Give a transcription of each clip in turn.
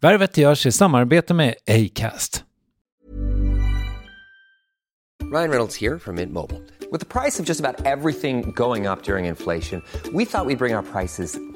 Värvet görs i samarbete med Acast. Ryan Reynolds här från Mint Mobile. Med priset på nästan allt som går upp under inflationen, trodde vi att vi skulle ta våra priser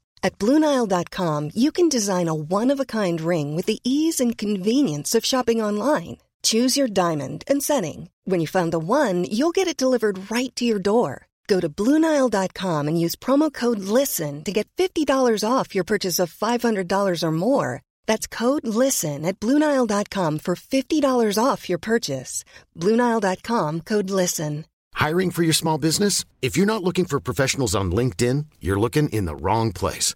At Bluenile.com, you can design a one of a kind ring with the ease and convenience of shopping online. Choose your diamond and setting. When you find the one, you'll get it delivered right to your door. Go to Bluenile.com and use promo code LISTEN to get $50 off your purchase of $500 or more. That's code LISTEN at Bluenile.com for $50 off your purchase. Bluenile.com code LISTEN. Hiring for your small business? If you're not looking for professionals on LinkedIn, you're looking in the wrong place.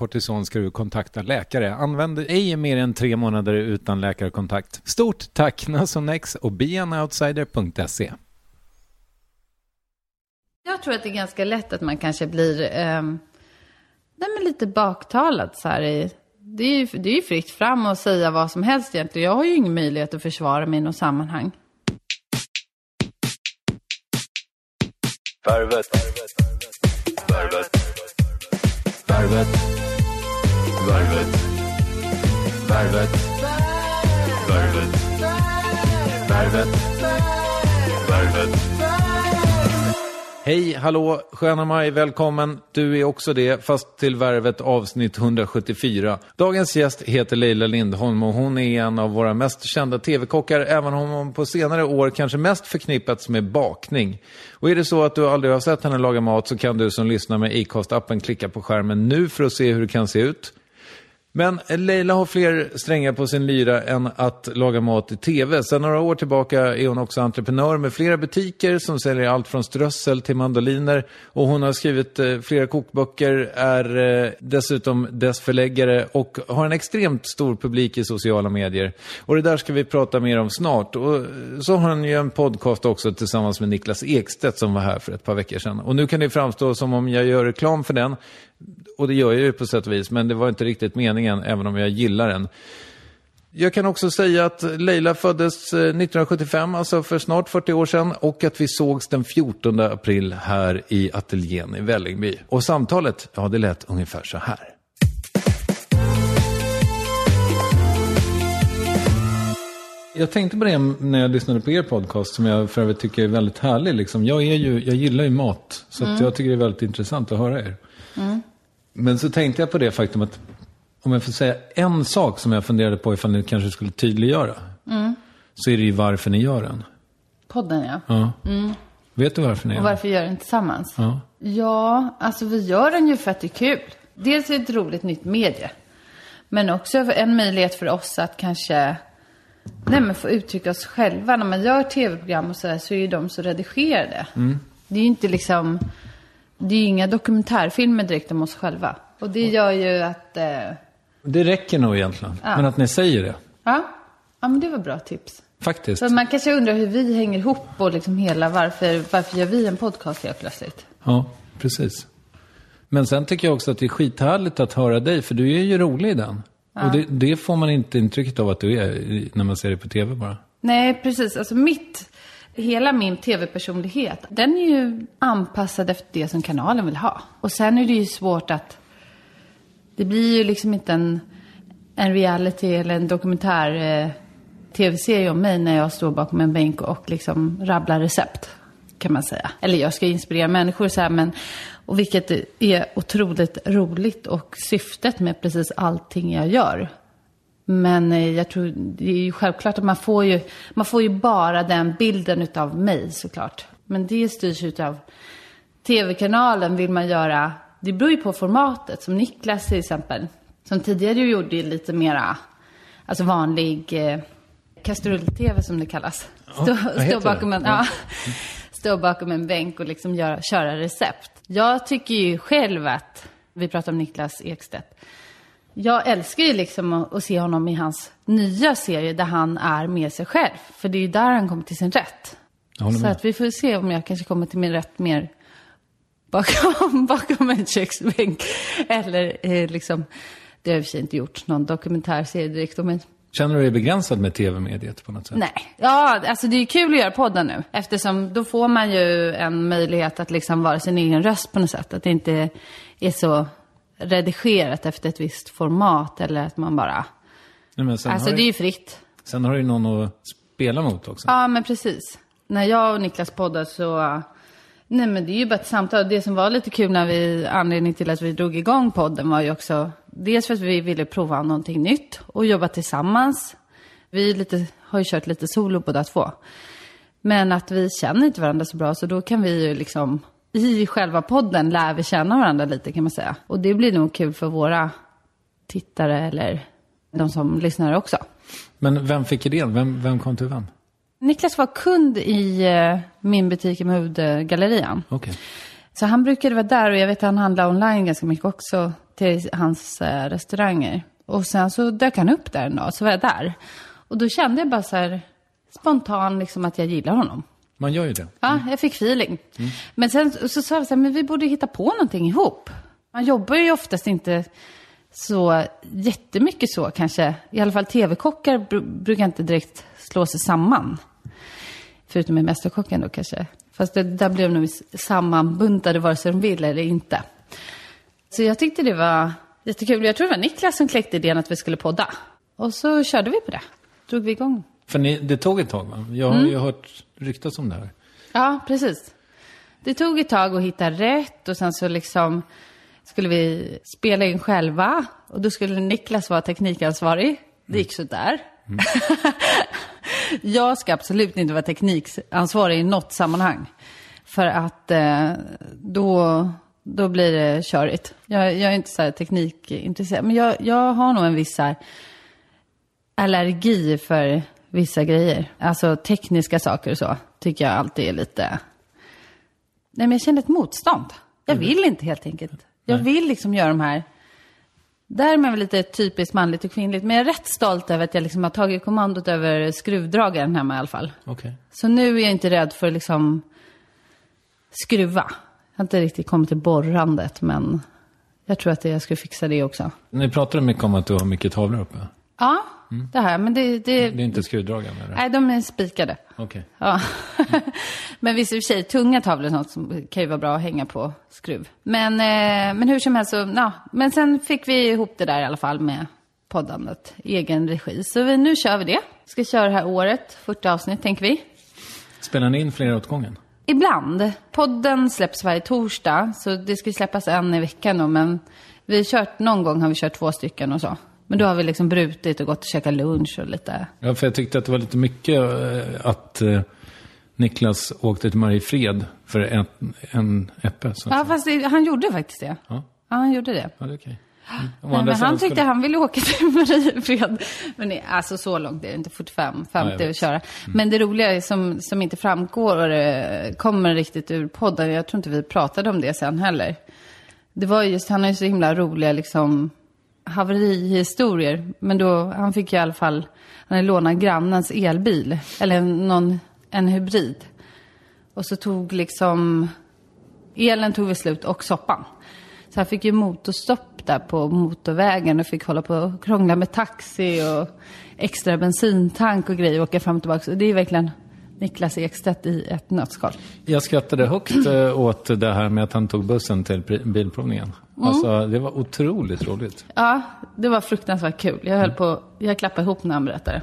kortison ska du kontakta läkare. Använd ej mer än tre månader utan läkarkontakt. Stort tack Nasonex och beanoutsider.se. Jag tror att det är ganska lätt att man kanske blir eh, nej, lite baktalad så här i det är, ju, det är ju fritt fram att säga vad som helst egentligen. Jag har ju ingen möjlighet att försvara mig i något sammanhang. Värvet. Värvet. Värvet. Värvet. Värvet. Värvet. Värvet. Värvet. Hej, hallå, sköna maj, välkommen. Du är också det, fast till Värvet avsnitt 174. Dagens gäst heter Leila Lindholm och hon är en av våra mest kända tv-kockar, även om hon på senare år kanske mest förknippats med bakning. Och är det så att du aldrig har sett henne laga mat så kan du som lyssnar med Acast-appen klicka på skärmen nu för att se hur det kan se ut. Men Leila har fler strängar på sin lyra än att laga mat i tv. Sedan några år tillbaka är hon också entreprenör med flera butiker som säljer allt från strössel till mandoliner. Och hon har skrivit eh, flera kokböcker, är eh, dessutom dess förläggare och har en extremt stor publik i sociala medier. Och det där ska vi prata mer om snart. Och eh, så har hon ju en podcast också tillsammans med Niklas Ekstedt som var här för ett par veckor sedan. Och nu kan det framstå som om jag gör reklam för den och det gör jag ju på sätt och vis, men det var inte riktigt meningen, även om jag gillar den. Jag kan också säga att Leila föddes 1975, alltså för snart 40 år sedan, och att vi sågs den 14 april här i ateljén i Vällingby. Och samtalet, ja det lät ungefär så här. Jag tänkte på det när jag lyssnade på er podcast som jag för övrigt tycker är väldigt härlig. Liksom. Jag, är ju, jag gillar ju mat, så mm. jag tycker det är väldigt intressant att höra er. Mm. Men så tänkte jag på det faktum att om jag får säga en sak som jag funderade på ifall ni kanske skulle tydliggöra. Mm. Så är det ju varför ni gör den. Podden ja. ja. Mm. Vet du varför ni gör den? Och varför gör den tillsammans? Ja. ja, alltså vi gör den ju för att det är kul. Dels är det ett roligt nytt medie. Men också en möjlighet för oss att kanske Nej men få uttrycka oss själva. När man gör tv-program och sådär så är ju de så redigerade. Det är ju inte liksom, det är ju inga dokumentärfilmer direkt om oss själva. Och det gör ju att, eh, Det räcker nog egentligen. Men att ni säger det. ja, ja men det var bra tips. Faktiskt. Så man kanske undrar hur vi hänger ihop och liksom hela varför, varför gör vi en podcast helt plötsligt? Ja, precis. Men sen tycker jag också att det är skithärligt att höra dig, för du är ju rolig i den. Och det, det får man inte intrycket av att du är när man ser dig på tv bara. Nej, precis. Alltså mitt, hela min tv-personlighet, den är ju anpassad efter det som kanalen vill ha. Och sen är det ju svårt att, det blir ju liksom inte en, en reality eller en dokumentär eh, tv-serie om mig när jag står bakom en bänk och liksom rabblar recept. Kan man säga. Eller jag ska inspirera människor så här, men, och vilket är otroligt roligt och syftet med precis allting jag gör. Men eh, jag tror, det är ju självklart att man får ju, man får ju bara den bilden utav mig såklart. Men det styrs utav tv-kanalen vill man göra, det beror ju på formatet. Som Niklas till exempel, som tidigare gjorde lite mera, alltså vanlig eh, kastrull-tv som det kallas. Stå, stå, bakom en, ja. stå bakom en bänk och liksom göra, köra recept. Jag tycker ju själv att, vi pratar om Niklas Ekstedt, jag älskar ju liksom att, att se honom i hans nya serie där han är med sig själv. För det är ju där han kommer till sin rätt. Så att vi får se om jag kanske kommer till min rätt mer bakom, bakom en köksbänk. Eller eh, liksom, det har jag i och för sig inte gjort någon dokumentärserie direkt om mig. Känner du dig begränsad med tv-mediet på något sätt? Nej, ja, alltså det är ju kul att göra podden nu. Eftersom då får man ju en möjlighet att liksom vara sin egen röst på något sätt. Att det inte är så redigerat efter ett visst format eller att man bara... Nej, Alltså har det är ju fritt. sen har du ju någon att spela mot också. Ja, men precis. När jag och Niklas poddar så... Nej, men det är ju bara ett samtal. Det som var lite kul när vi... Anledningen till att vi drog igång podden var ju också... Dels för att vi ville prova någonting nytt och jobba tillsammans. Vi lite, har ju kört lite solo båda två. Men att vi känner inte varandra så bra, så då kan vi ju liksom... I själva podden lär vi känna varandra lite kan man säga. Och det blir nog kul för våra tittare eller de som lyssnar också. Men vem fick idén? Vem, vem kom till vem? Niklas var kund i eh, min butik i Modegallerian. Okej. Så han brukade vara där och jag vet att han handlar online ganska mycket också till hans eh, restauranger. Och sen så dök han upp där en dag, så var jag där. Och då kände jag bara så här spontan liksom att jag gillar honom. Man gör ju det. Ja, jag fick feeling. Men sen så sa vi så här, men vi borde hitta på någonting ihop. Man jobbar ju oftast inte så jättemycket så kanske. I alla fall tv-kockar br- brukar inte direkt slå sig samman. Förutom med Mästerkocken då kanske. Fast det, där blev de sammanbuntade vare sig de vill eller inte. Så jag tyckte det var jättekul. Jag tror det var Niklas som kläckte idén att vi skulle podda. Och så körde vi på det. Drog vi igång. För ni, det tog ett tag va? Jag har ju hört ryktas om det här. Ja, precis. Det tog ett tag att hitta rätt och sen så liksom skulle vi spela in själva och då skulle Niklas vara teknikansvarig. Det gick sådär. jag ska absolut inte vara teknikansvarig i något sammanhang. För att eh, då, då blir det körigt. Jag, jag är inte så här teknikintresserad. Men jag, jag har nog en viss här allergi för vissa grejer. Alltså tekniska saker och så tycker jag alltid är lite... Nej, men jag känner ett motstånd. Jag vill inte helt enkelt. Jag vill liksom göra de här... Därmed är lite typiskt manligt och kvinnligt. Men jag är rätt stolt över att jag liksom har tagit kommandot över skruvdragaren hemma i alla fall. Okej. Så nu är jag inte rädd för att liksom skruva. Jag har inte riktigt kommit till borrandet, men jag tror att jag skulle fixa det också. Ni pratade mycket om att du har mycket tavlor uppe. Ja, det här, men det... det, Det är inte skruvdragaren eller? Nej, de är spikade. Okej. Ja. men visst i och för sig, tunga tavlor och sånt som kan ju vara bra att hänga på skruv. Men, eh, men hur som helst så, ja. Men sen fick vi ihop det där i alla fall med poddandet, egen regi. Så vi, nu kör vi det. Ska köra det här året, 40 avsnitt tänker vi. Spelar ni in flera åt gången? Ibland. Podden släpps varje torsdag, så det ska släppas en i veckan då, men vi har kört, någon gång har vi kört två stycken och så. Men då har vi liksom brutit och gått och käkat lunch och lite. Ja, för jag tyckte att det var lite mycket eh, att eh, Niklas åkte till Mariefred för en, en äppe. Så Ja, fast det, han gjorde faktiskt det. Ja. Ja, han gjorde det. Ja, det är okej. Nej, men han tyckte skulle- han ville åka till Mariefred. Men det, alltså så långt är det inte, 45, Ja, jag 50 vet. att köra. Men det roliga är som, som inte framgår och det kommer riktigt ur podden, jag tror inte vi pratade om det sen heller. Det var just, han har ju så himla roliga liksom haverihistorier. Men då, han fick ju i alla fall, han hade lånat grannens elbil. Eller någon, en hybrid. Och så tog liksom, elen tog vi slut och soppan. Så han fick ju motorstopp där på motorvägen och fick hålla på och krångla med taxi och extra bensintank och grejer och åka fram och tillbaka. Så det är verkligen Niklas Ekstedt i ett nötskal. Jag skrattade högt eh, åt det här med att han tog bussen till bilprovningen. Mm. Alltså, det var otroligt roligt. Ja, det var fruktansvärt kul. Jag höll på, jag klappade ihop när han berättade.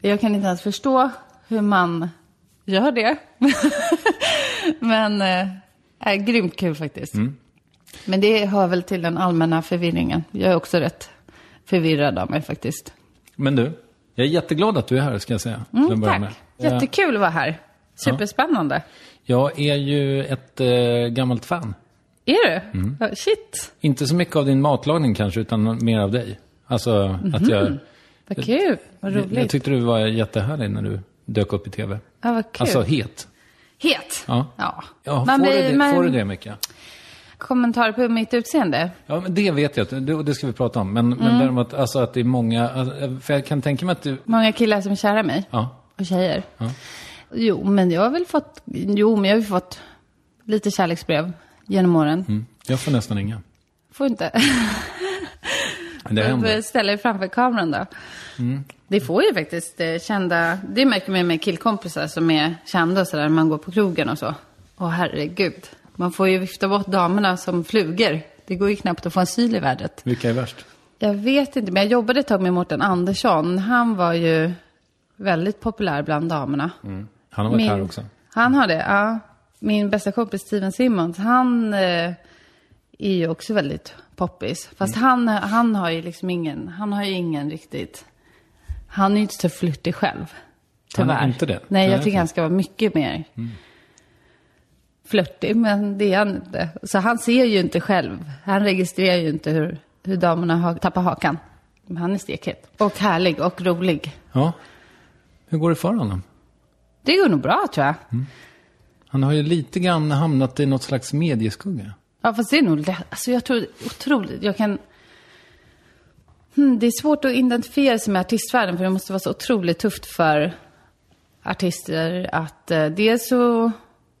Jag kan inte ens förstå hur man gör det. Men, eh, är grymt kul faktiskt. Men det hör väl till den allmänna förvirringen. Jag är också rätt förvirrad av mig faktiskt. Men du, jag är jätteglad att du är här ska jag säga. Mm, tack. med. Jättekul att vara här. Superspännande. Jag är ju ett eh, gammalt fan. Är du? Mm. Shit, Inte så mycket av din matlagning kanske, utan mer av dig. Alltså att jag... vad kul. Vad Jag, roligt. jag tyckte du var jättehärlig när du dök upp i tv. ja, vad kul. Alltså het. Het. Ja. Ja. Ja, Man får, du det, man- får du det mycket? Kommentarer på mitt utseende? Ja, men det vet jag, det, det ska vi prata om. Men, Mm. men däremot, alltså att det är många, alltså, för jag kan tänka mig att du, Många killar som är kära i mig. ja, Och tjejer. Jo, men jag har väl fått, jo, men jag har ju fått lite kärleksbrev genom åren. mm, jag får nästan inga. Får inte. Det händer. ställa dig framför kameran då. Det får ju faktiskt eh, kända, det märker man med killkompisar som är kända och sådär, när man går på krogen och så. Åh herregud, man får ju vifta bort damerna som flugor. Det går ju knappt att få en syl i värdet. Vilka är värst? Jag vet inte, men jag jobbade ett tag med Mårten Andersson. Han var ju väldigt populär bland damerna. Han har varit Min- här också. Han har det, ja. Min bästa kompis Steven Simmons, han eh, är ju också väldigt poppis. Fast Mm. han, han har ju liksom ingen, han har ju ingen riktigt, han är ju inte så flörtig själv. Han är Tyvärr. inte det? Nej, jag tycker han ska vara mycket mer flörtig, men det är han inte. Så han ser ju inte själv, han registrerar ju inte hur, hur damerna har, tappar hakan. Men han är stekhet. Och härlig och rolig. Ja. Hur går det för honom? Det går nog bra tror jag. Han har ju lite grann hamnat i något slags medieskugga. Ja, fast det är nog lätt. Alltså jag tror otroligt. Jag kan... Hmm, det är svårt att identifiera sig med artistvärlden för det måste vara så otroligt tufft för artister att eh, dels så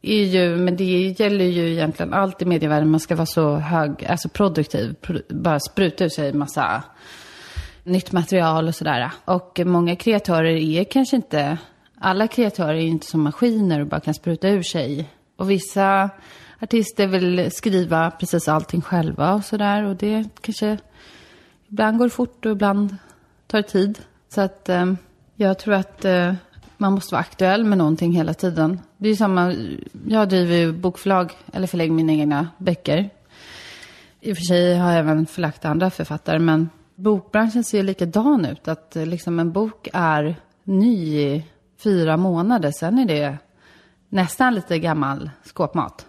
är ju, men det gäller ju egentligen allt i medievärlden, man ska vara så hög, alltså produktiv, pro, bara spruta ur sig massa nytt material och sådär. Och många kreatörer är kanske inte, alla kreatörer är ju inte som maskiner och bara kan spruta ur sig. Och vissa artister vill skriva precis allting själva och sådär. Och det kanske, ibland går det fort och ibland tar det tid. Så att eh, jag tror att eh, man måste vara aktuell med någonting hela tiden. Det är ju samma, jag driver ju bokförlag, eller förlägger mina egna böcker. I och för sig har jag även förlagt andra författare, men bokbranschen ser ju likadan ut. Att eh, liksom en bok är ny i fyra månader, sen är det nästan lite gammal skåpmat.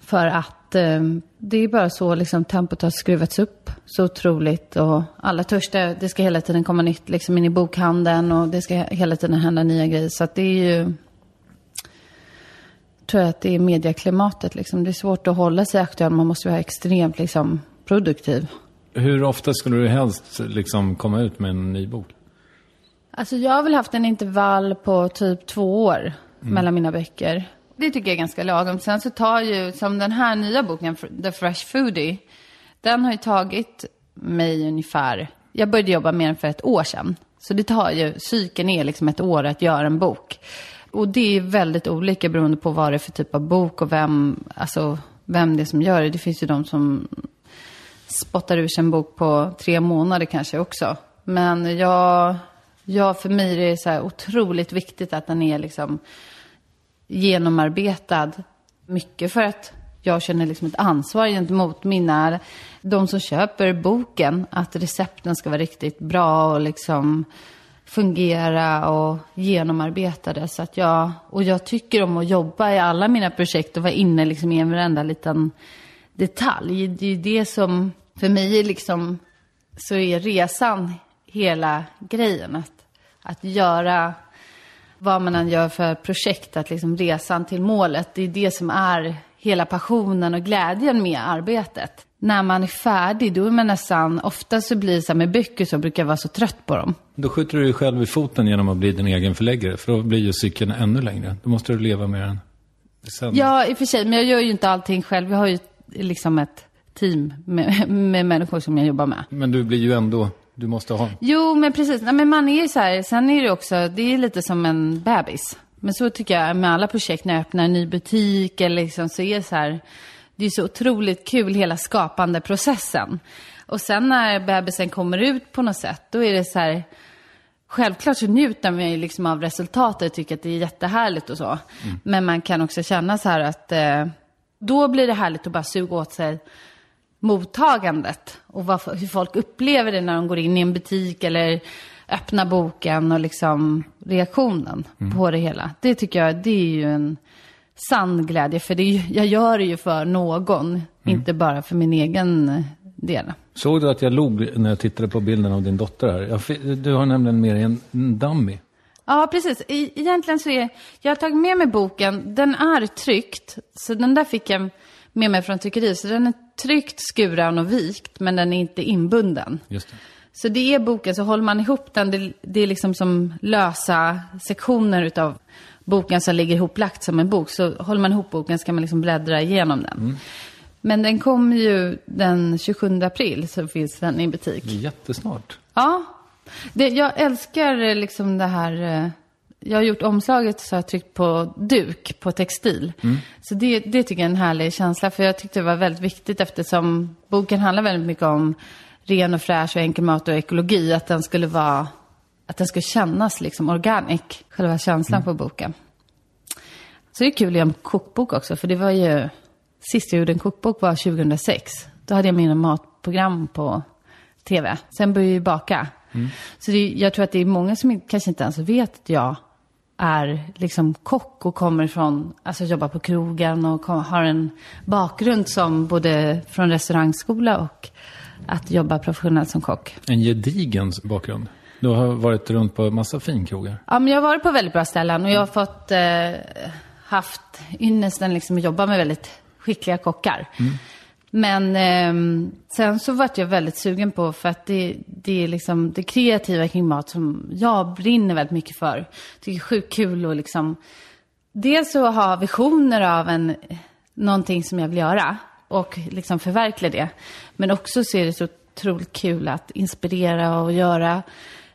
För att eh, det är bara så liksom tempot har skruvats upp så otroligt och alla törstar, det ska hela tiden komma nytt liksom in i bokhandeln och det ska hela tiden hända nya grejer. Så att det är ju, tror jag att det är medieklimatet liksom. Det är svårt att hålla sig aktuell, man måste vara extremt liksom produktiv. Hur ofta skulle du helst liksom komma ut med en ny bok? Alltså jag har väl haft en intervall på typ två år mellan mina böcker. Det tycker jag är ganska lagom. Sen så tar ju, som den här nya boken, The Fresh Foodie, den har ju tagit mig ungefär, jag började jobba med den för ett år sedan. Så det tar ju, cykeln är liksom ett år att göra en bok. Och det är väldigt olika beroende på vad det är för typ av bok och vem, alltså, vem det är som gör det. Det finns ju de som spottar ur sig en bok på tre månader kanske också. Men jag, jag för mig är det så här otroligt viktigt att den är liksom genomarbetad. Mycket för att jag känner liksom ett ansvar gentemot mina, de som köper boken, att recepten ska vara riktigt bra och liksom fungera och genomarbetade. Så att jag, och jag tycker om att jobba i alla mina projekt och vara inne liksom i en varenda liten detalj. Det är ju det som för mig liksom, så är resan hela grejen. Att, att göra vad man än gör för projekt, att liksom resan till målet, det är det som är hela passionen och glädjen med arbetet. När man är färdig, då är man nästan, ofta så blir det så här med böcker så brukar jag vara så trött på dem. Då skjuter du dig själv i foten genom att bli din egen förläggare. För då blir ju cykeln ännu längre. Då måste du leva med den. Sen... Ja, i och för sig, men jag gör ju inte allting själv. Jag har ju liksom ett team med, med människor som jag jobbar med. Men du blir ju ändå, du måste ha. Jo, men precis. Nej, men man är ju så här, sen är det också, det är lite som en bebis. Men så tycker jag med alla projekt när jag öppnar en ny butik eller liksom så är det så här, det är så otroligt kul hela skapande processen. Och sen när bebisen kommer ut på något sätt, då är det så här, Självklart så njuter man ju liksom av resultatet, tycker att det är jättehärligt och så. Men man kan också känna så här att eh, då blir det härligt att bara suga åt sig mottagandet och vad, hur folk upplever det när de går in i en butik eller öppnar boken och liksom reaktionen på det hela. Det tycker jag, det är ju en sann glädje, för det är, jag gör det ju för någon, inte bara för min egen del. Såg du att jag log när jag tittade på bilden av din dotter här? Jag, du har nämligen med dig en en dummy. Ja, precis. Egentligen så är, jag har tagit med mig boken, den är tryckt, så den där fick jag med mig från tryckeriet. Så den är tryckt, skuren och vikt, men den är inte inbunden. Just det. Så det är boken, så håller man ihop den, det, det är liksom som lösa sektioner utav boken som ligger ihoplagt som en bok. Så håller man ihop boken ska man liksom bläddra igenom den. Men den kommer ju den 27 april, så finns den i butik. Jättesnart. Ja, det, jag älskar eh, liksom det här. Jag har gjort omslaget så har jag tryckt på duk, på textil. Så det, det tycker jag är en härlig känsla. För jag tyckte det var väldigt viktigt eftersom boken handlar väldigt mycket om ren och fräsch och enkel mat och ekologi. Att den skulle vara, att den skulle kännas liksom organic, själva känslan på boken. Så det är kul att göra en kokbok också, för det var ju, sist jag gjorde en kokbok var 2006. Då hade jag mina matprogram på tv. Sen började jag ju baka. Så det, jag tror att det är många som kanske inte ens vet att jag är liksom kock och kommer från, alltså jobbar på krogen och kom, har en bakgrund som både från restaurangskola och att jobba professionellt som kock. En gedigen bakgrund. Du har varit runt på massa finkrogar. Ja, men jag har varit på väldigt bra ställen och jag har fått eh, haft ynnesten liksom att jobba med väldigt skickliga kockar. Men ehm, sen så vart jag väldigt sugen på, för att det, det är liksom det kreativa kring mat som jag brinner väldigt mycket för. Tycker det är sjukt kul och liksom, dels att ha visioner av en, någonting som jag vill göra och liksom förverkliga det. Men också så är det så otroligt kul att inspirera och göra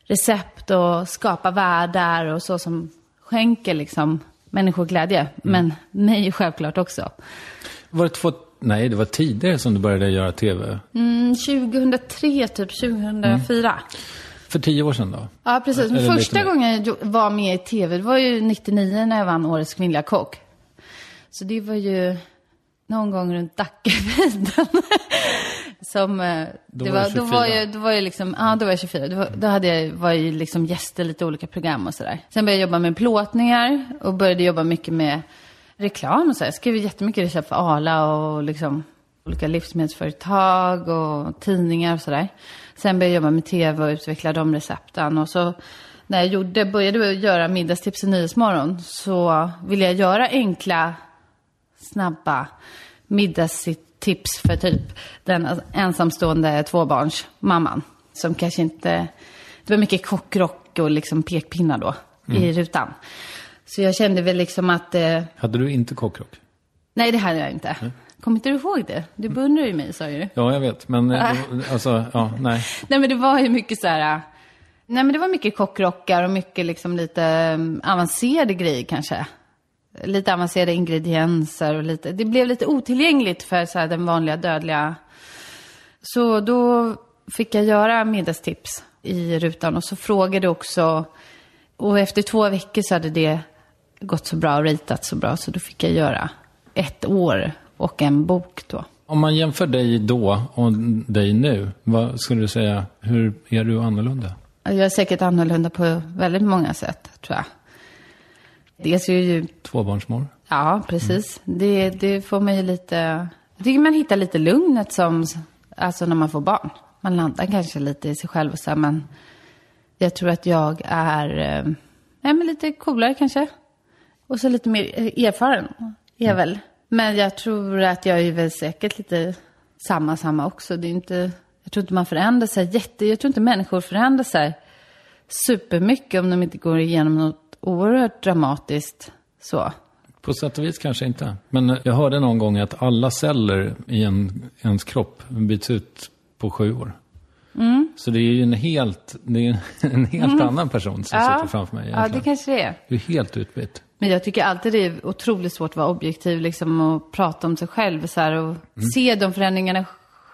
recept och skapa världar och så som skänker liksom människor glädje. Men mig självklart också. Var det två... Nej, det var tidigare som du började göra tv. Mm, 2003, typ 2004. För tio år sedan då? Ja, precis. Men första gången jag var med i tv, det var ju 99 när jag vann Årets kvinnliga kock. Så det var ju någon gång runt Dackefejden. Som, eh, Då det var var, då var 24. jag, då var jag liksom, ja då var jag 24. Då, var, då hade jag, var jag liksom gäster i lite olika program och sådär. Sen började jag jobba med plåtningar och började jobba mycket med reklam och så. Jag skrev jättemycket recept för Arla och liksom olika livsmedelsföretag och tidningar och sådär. Sen började jag jobba med tv och utveckla de recepten. Och så när jag gjorde, började göra middagstips i Nyhetsmorgon så ville jag göra enkla, snabba middagstips för typ den ensamstående tvåbarnsmamman. Som kanske inte, det var mycket kockrock och liksom pekpinnar då i rutan. Så jag kände väl liksom att eh, Hade du inte kockrock? Nej, det hade jag inte. Kommer inte du ihåg det? Du beundrar ju mig, sa ju du. Ja, jag vet. Men eh, alltså, ja, nej. Nej, men det var ju mycket så här... äh, Nej, men det var mycket kockrockar och mycket liksom lite um, avancerade grejer kanske. Lite avancerade ingredienser och lite... Det blev lite otillgängligt för så här, den vanliga dödliga... Så då fick jag göra middagstips i rutan och så frågade också... Och efter två veckor så hade det gått så bra och ratat så bra så då fick jag göra ett år och en bok då. Om man jämför dig då och dig nu, vad skulle du säga, hur är du annorlunda? Jag är säkert annorlunda på väldigt många sätt, tror jag. Dels är jag ju, Tvåbarnsmor? ja precis, det, det får man ju lite, jag tycker man hittar lite lugnet som, alltså när man får barn. Man landar kanske lite i sig själv och så här, men jag tror att jag är eh, ja, men lite coolare kanske. Och så lite mer eh, erfaren är jag väl. Men jag tror att jag är väl säkert lite samma, samma också. Det är inte, jag tror inte man förändrar sig jätte, jag tror inte människor förändrar sig supermycket om de inte går igenom något oerhört dramatiskt så. På sätt och vis kanske inte. Men jag hörde någon gång att alla celler i en, ens kropp byts ut på sju år. Så det är ju en helt, det är en helt annan person som sitter framför mig ja, egentligen. det kanske det är. Du är helt utbytt. Men jag tycker alltid det är otroligt svårt att vara objektiv liksom, och prata om sig själv så här, och se de förändringarna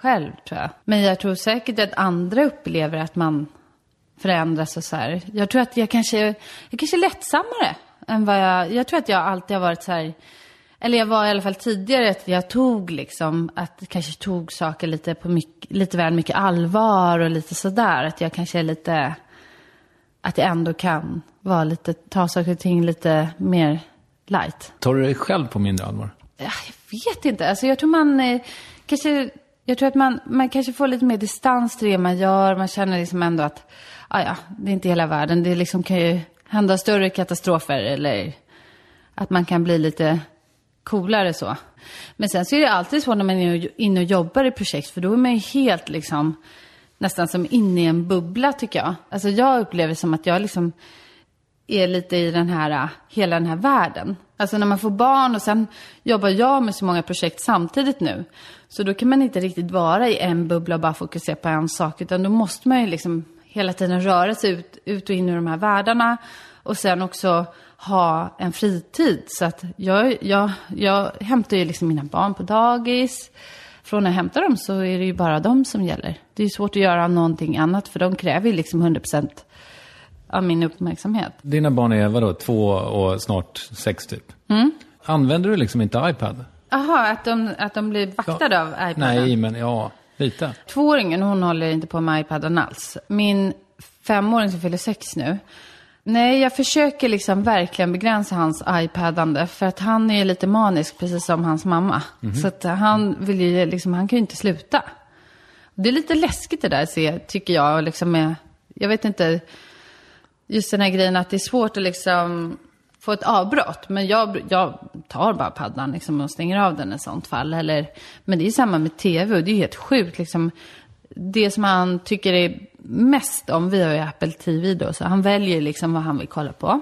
själv, tror jag. Men jag tror säkert att andra upplever att man förändras och så här. Jag tror att jag kanske, jag kanske är lättsammare än vad jag... Jag tror att jag alltid har varit så här... Eller jag var i alla fall tidigare att jag tog liksom, att kanske tog saker lite på mycket, lite väl mycket allvar och lite sådär. Att jag kanske är lite, att jag ändå kan vara lite, ta saker och ting lite mer light. Tar du dig själv på mindre allvar? Ja, jag vet inte. Alltså jag tror man eh, kanske, jag tror att man, man kanske får lite mer distans till det man gör. Man känner liksom ändå att, ah, ja, det är inte hela världen. Det liksom kan ju hända större katastrofer eller att man kan bli lite coolare så. Men sen så är det alltid så när man är inne och jobbar i projekt, för då är man ju helt liksom nästan som inne i en bubbla tycker jag. Alltså jag upplever som att jag liksom är lite i den här, hela den här världen. Alltså när man får barn och sen jobbar jag med så många projekt samtidigt nu. Så då kan man inte riktigt vara i en bubbla och bara fokusera på en sak. Utan då måste man ju liksom hela tiden röra sig ut, ut och in i de här världarna. Och sen också ha en fritid. Så att jag, jag, jag hämtar ju liksom mina barn på dagis. Från när jag hämtar dem så är det ju bara de som gäller. Det är ju svårt att göra någonting annat för de kräver ju liksom 100% av min uppmärksamhet. Dina barn är vadå, två och snart sex typ? Mm. Använder du liksom inte iPad? Jaha, att de, att de blir vaktade av iPaden? Nej, men ja, lite. Tvååringen, hon håller inte på med iPaden alls. Min femåring som fyller sex nu. Nej, jag försöker liksom verkligen begränsa hans iPadande. För att han är lite manisk, precis som hans mamma. Så att han vill ju liksom, han kan ju inte sluta. Det är lite läskigt det där, se, tycker jag. Liksom med, jag vet inte, just den här grejen att det är svårt att liksom få ett avbrott. Men jag, jag tar bara paddan liksom och stänger av den i sånt fall. Eller, men det är samma med tv och det är helt sjukt. Liksom, det som han tycker är mest om, vi har ju Apple TV då, så han väljer liksom vad han vill kolla på.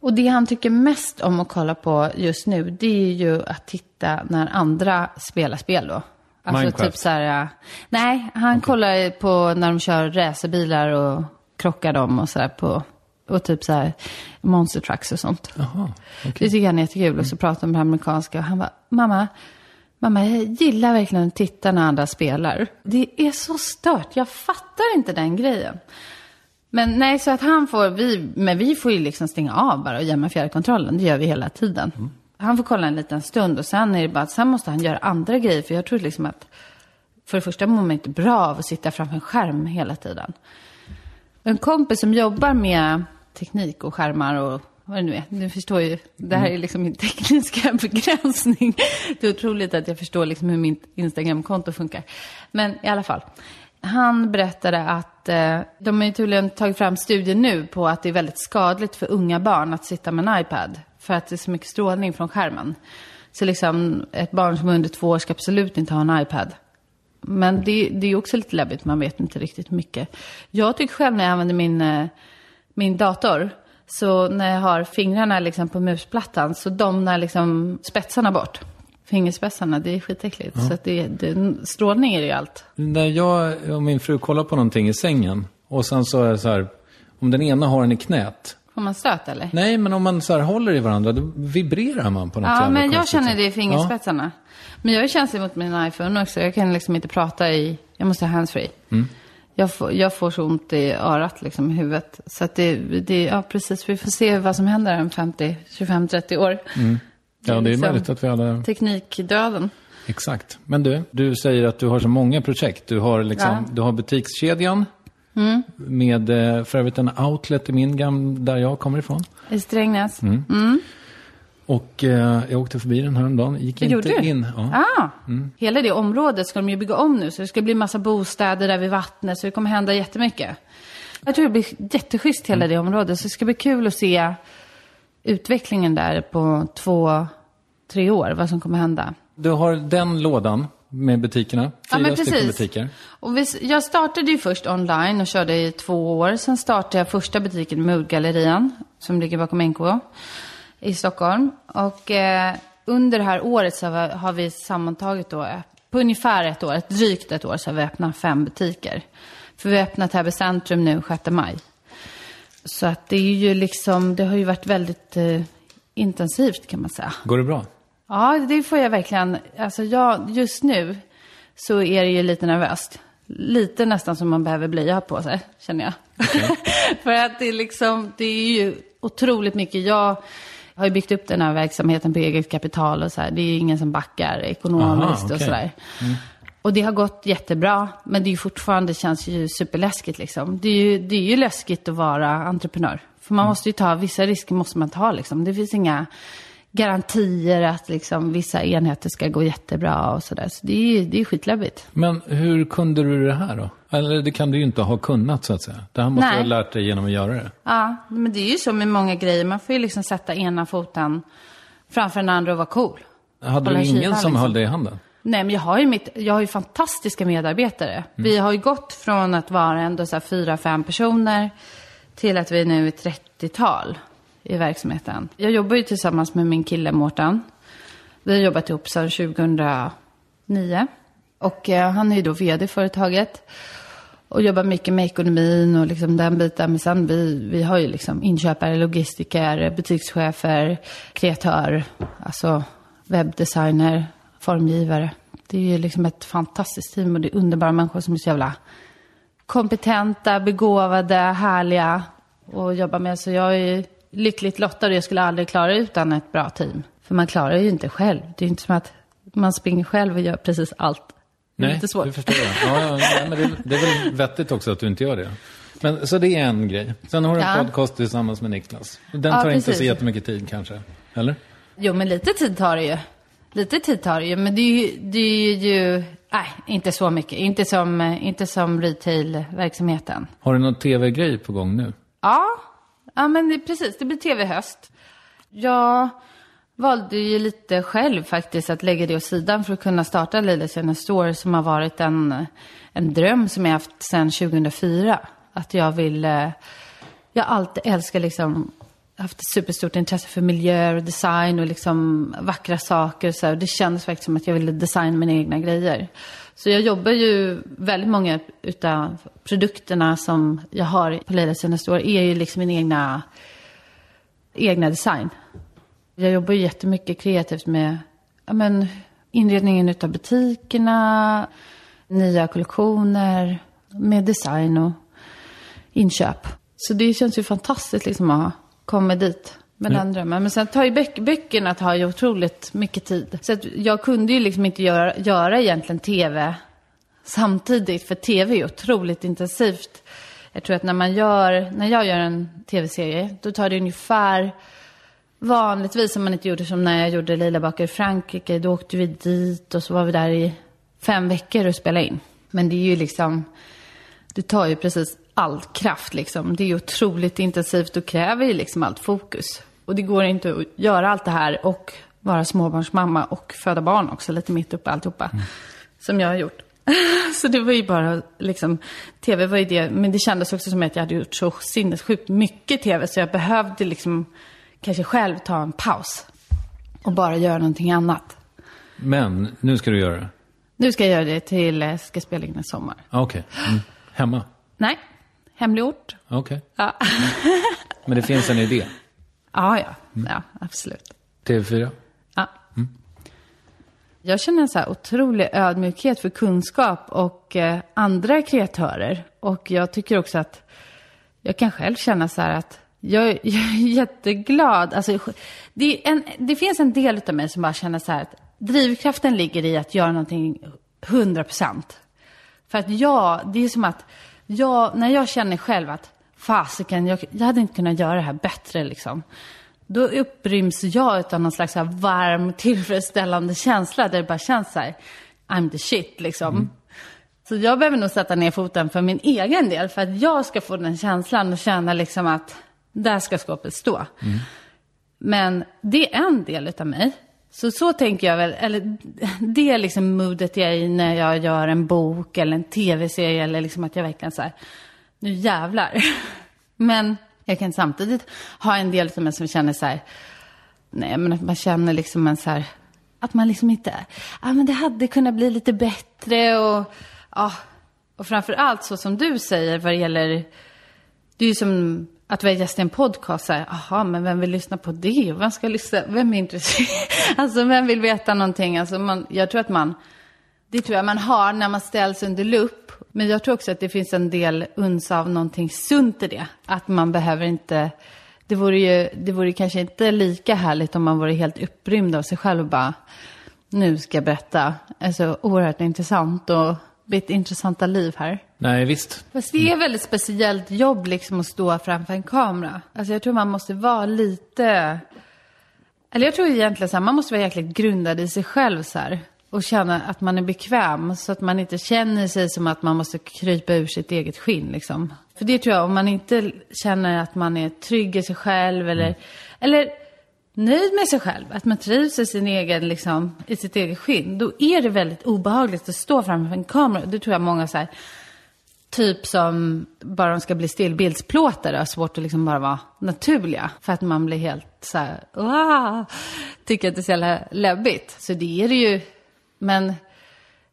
Och det han tycker mest om att kolla på just nu, det är ju att titta när andra spelar spel då. Alltså Minecraft. typ så här, nej, han kollar på när de kör racerbilar och krockar dem och så här på, och typ så här monster trucks och sånt. Det tycker han är jättekul. Och så pratar de på amerikanska och han bara, mamma, mamma, jag gillar verkligen att titta när andra spelar. Det är så stört, jag fattar inte den grejen. Men nej, så att han får, vi, men vi får ju liksom stänga av bara och gömma fjärrkontrollen. Det gör vi hela tiden. Han får kolla en liten stund och sen är det bara att sen måste han göra andra grejer. För jag tror liksom att för det första mår man inte bra av att sitta framför en skärm hela tiden. En kompis som jobbar med teknik och skärmar och vad det nu är. Du förstår ju, det här är liksom min tekniska begränsning. Det är otroligt att jag förstår liksom hur mitt Instagramkonto funkar. Men i alla fall. Han berättade att eh, de har ju tydligen tagit fram studier nu på att det är väldigt skadligt för unga barn att sitta med en iPad. För att det är så mycket strålning från skärmen. Så liksom ett barn som är under två år ska absolut inte ha en iPad. Men det, det är också lite läbbigt, man vet inte riktigt mycket. Jag tycker själv när jag använder min, eh, min dator, så när jag har fingrarna liksom på musplattan så domnar liksom spetsarna bort. Fingerspetsarna, det är skitäckligt. Så att det, det, strålning är det ju allt. När jag och min fru kollar på någonting i sängen och sen så är det så här, om den ena har den i knät. Får man stöt eller? Nej, men om man så här håller i varandra, då vibrerar man på något Ja, jävla men jag känner sätt. det i fingerspetsarna. Men jag är känslig mot min iPhone också. Jag kan liksom inte prata i, jag måste ha handsfree. Mm. Jag, får, jag får så ont i örat, liksom i huvudet. Så att det, det, ja precis, vi får se vad som händer om 50, 25, 30 år. Ja, det är liksom- möjligt att vi alla... Teknikdöden. Exakt. Men du, du säger att du har så många projekt. Du har, liksom, Ja. du har butikskedjan. Med eh, för övrigt en outlet i min gam där jag kommer ifrån. I Strängnäs. Mm. Och eh, jag åkte förbi den här dagen. Gick inte Gjorde in. Ja. Ah, hela det området ska de ju bygga om nu. Så det ska bli massa bostäder där vid vattnet. Så det kommer hända jättemycket. Jag tror det blir jätteschysst hela det området. Så det ska bli kul att se utvecklingen där på två, tre år. Vad som kommer hända. Du har den lådan med butikerna. Ja, Fyra men stycken precis. butiker. Och vi, jag startade ju först online och körde i två år. Sen startade jag första butiken, Moodgallerian, som ligger bakom NK i Stockholm. Och eh, under det här året så har vi, har vi sammantaget då, eh, på ungefär ett år, ett drygt ett år, så har vi öppnat fem butiker. För vi har öppnat Täby centrum nu 6 maj. Så att det är ju liksom, det har ju varit väldigt eh, intensivt kan man säga. Går det bra? Ja, det får jag verkligen. Alltså jag, just nu så är det ju lite nervöst. Lite nästan som man behöver blöja på sig, känner jag. För att det är liksom, det är ju otroligt mycket. Jag har ju byggt upp den här verksamheten på eget kapital och så här. Det är ju ingen som backar ekonomiskt Aha, och okej. sådär. Och det har gått jättebra, men det är ju fortfarande, känns ju superläskigt liksom. Det är ju, det är ju läskigt att vara entreprenör. För man måste ju ta, vissa risker måste man ta liksom. Det finns inga garantier att liksom vissa enheter ska gå jättebra och sådär. Så det är ju det är skitläbbigt. Men hur kunde du det här då? Eller det kan du ju inte ha kunnat så att säga. Det här måste Nej. du ha lärt dig genom att göra det. Ja, men det är ju så med många grejer. Man får ju liksom sätta ena foten framför den andra och vara cool. Hade Hålla du ingen kilar, som liksom. höll dig i handen? Nej, men jag har ju, mitt, jag har ju fantastiska medarbetare. Vi har ju gått från att vara ändå så här fyra, fem personer till att vi nu är 30-tal i verksamheten. Jag jobbar ju tillsammans med min kille Mårten. Vi har jobbat ihop sedan 2009. Och eh, han är ju då vd i företaget. Och jobbar mycket med ekonomin och liksom den biten. Men sen vi, vi har ju liksom inköpare, logistiker, butikschefer, kreatör, alltså webbdesigner, formgivare. Det är ju liksom ett fantastiskt team och det är underbara människor som är så jävla kompetenta, begåvade, härliga och jobba med. Så jag är lyckligt lottad och jag skulle aldrig klara det utan ett bra team. För man klarar ju inte själv. Det är ju inte som att man springer själv och gör precis allt. Det är Nej, lite svårt. det förstår jag. Ja, ja, nej, men det, det är väl vettigt också att du inte gör det. Men, så det är en grej. Sen har du en Ja. podcast tillsammans med Niklas. Den Ja, tar inte så jättemycket tid kanske. Eller? Jo, men lite tid tar det ju. Lite tid tar det ju, men det är ju, det är ju nej, inte så mycket. Inte som, eh, inte som retail-verksamheten. Har du någon tv-grej på gång nu? Ja, ja men det, precis. Det blir tv i höst. Jag valde ju lite själv faktiskt att lägga det åt sidan för att kunna starta Lilla Känner Store som har varit en, en dröm som jag haft sedan 2004. Att jag vill, eh, jag har alltid älskat liksom, haft ett superstort intresse för miljöer och design och liksom vackra saker. och Så här. Det kändes faktiskt som att jag ville designa mina egna grejer. Så jag jobbar ju, väldigt många utav produkterna som jag har på Lilla Känner Store är ju liksom min egna, egna design. Jag jobbar jättemycket kreativt med ja, men, inredningen utav butikerna, nya kollektioner, med design och inköp. Så det känns ju fantastiskt liksom att ha kommit dit med den drömmen. Men sen tar ju böck, böckerna tar ju otroligt mycket tid. Så att jag kunde ju liksom inte göra, göra egentligen tv samtidigt. För tv är ju otroligt intensivt. Jag tror att när man gör, när jag gör en tv-serie, då tar det ungefär Vanligtvis som man inte gjorde som när jag gjorde Lila bakar i Frankrike. Då åkte vi dit och så var vi där i fem veckor och spelade in. Men det är ju liksom, det tar ju precis all kraft liksom. Det är ju otroligt intensivt och kräver ju liksom allt fokus. Och det går inte att göra allt det här och vara småbarnsmamma och föda barn också lite mitt uppe i alltihopa. Som jag har gjort. så det var ju bara liksom, tv var ju det, men det kändes också som att jag hade gjort så sinnessjukt mycket tv så jag behövde liksom kanske själv ta en paus. Och bara göra någonting annat. Men nu ska du göra det? Nu ska jag göra det till, eh, ska spela in en sommar. Ah, Okej. Mm. Hemma? Nej, hemlig ort. Okej. Ja, Men det finns en idé? ja, ja, ja absolut. TV4? Ja. Jag känner en så här otrolig ödmjukhet för kunskap och eh, andra kreatörer. Och jag tycker också att jag kan själv känna så här att jag, är jätteglad. Alltså, det, en, det finns en del av mig som bara känner så här att drivkraften ligger i att göra någonting 100 procent. För att jag, det är som att jag, när jag känner själv att fasiken, jag, jag hade inte kunnat göra det här bättre liksom. då uppryms jag av någon slags här varm, tillfredsställande känsla där det bara känns så här, I'm the shit liksom. Så jag behöver nog sätta ner foten för min egen del, för att jag ska få den känslan och känna liksom att där ska skåpet stå. Men det är en del utav mig. Så så tänker jag väl, eller det är liksom moodet jag är i när jag gör en bok eller en tv-serie eller liksom att jag verkligen så här, nu jävlar. Men jag kan samtidigt ha en del av mig som känner så här, nej men att man känner liksom en så här, att man liksom inte, ja men det hade kunnat bli lite bättre och, ja, och framför allt så som du säger vad det gäller, det är ju som att vara gäst i en podcast, så här, aha, men vem vill lyssna på det? Vem ska lyssna? Vem är intresserad? Alltså, vem vill veta någonting? Alltså, man, jag tror att man, det tror jag man har när man ställs under lupp. Men jag tror också att det finns en del uns av någonting sunt i det. Att man behöver inte, det vore ju, det vore kanske inte lika härligt om man vore helt upprymd av sig själv och bara, nu ska jag berätta, alltså oerhört intressant och mitt intressanta liv här. Nej, visst. Fast det är ett väldigt speciellt jobb liksom att stå framför en kamera. Alltså jag tror man måste vara lite... Eller jag tror egentligen så här, man måste vara jäkligt grundad i sig själv så här. Och känna att man är bekväm. Så att man inte känner sig som att man måste krypa ur sitt eget skinn liksom. För det tror jag, om man inte känner att man är trygg i sig själv eller... Eller nöjd med sig själv, att man trivs i, sin egen, liksom, i sitt eget skinn, då är det väldigt obehagligt att stå framför en kamera. Det tror jag många så här, typ som bara de ska bli stillbildsplåtare har svårt att liksom bara vara naturliga. För att man blir helt så här, wow, tycker att det är så jävla läbbigt. Så det är det ju. Men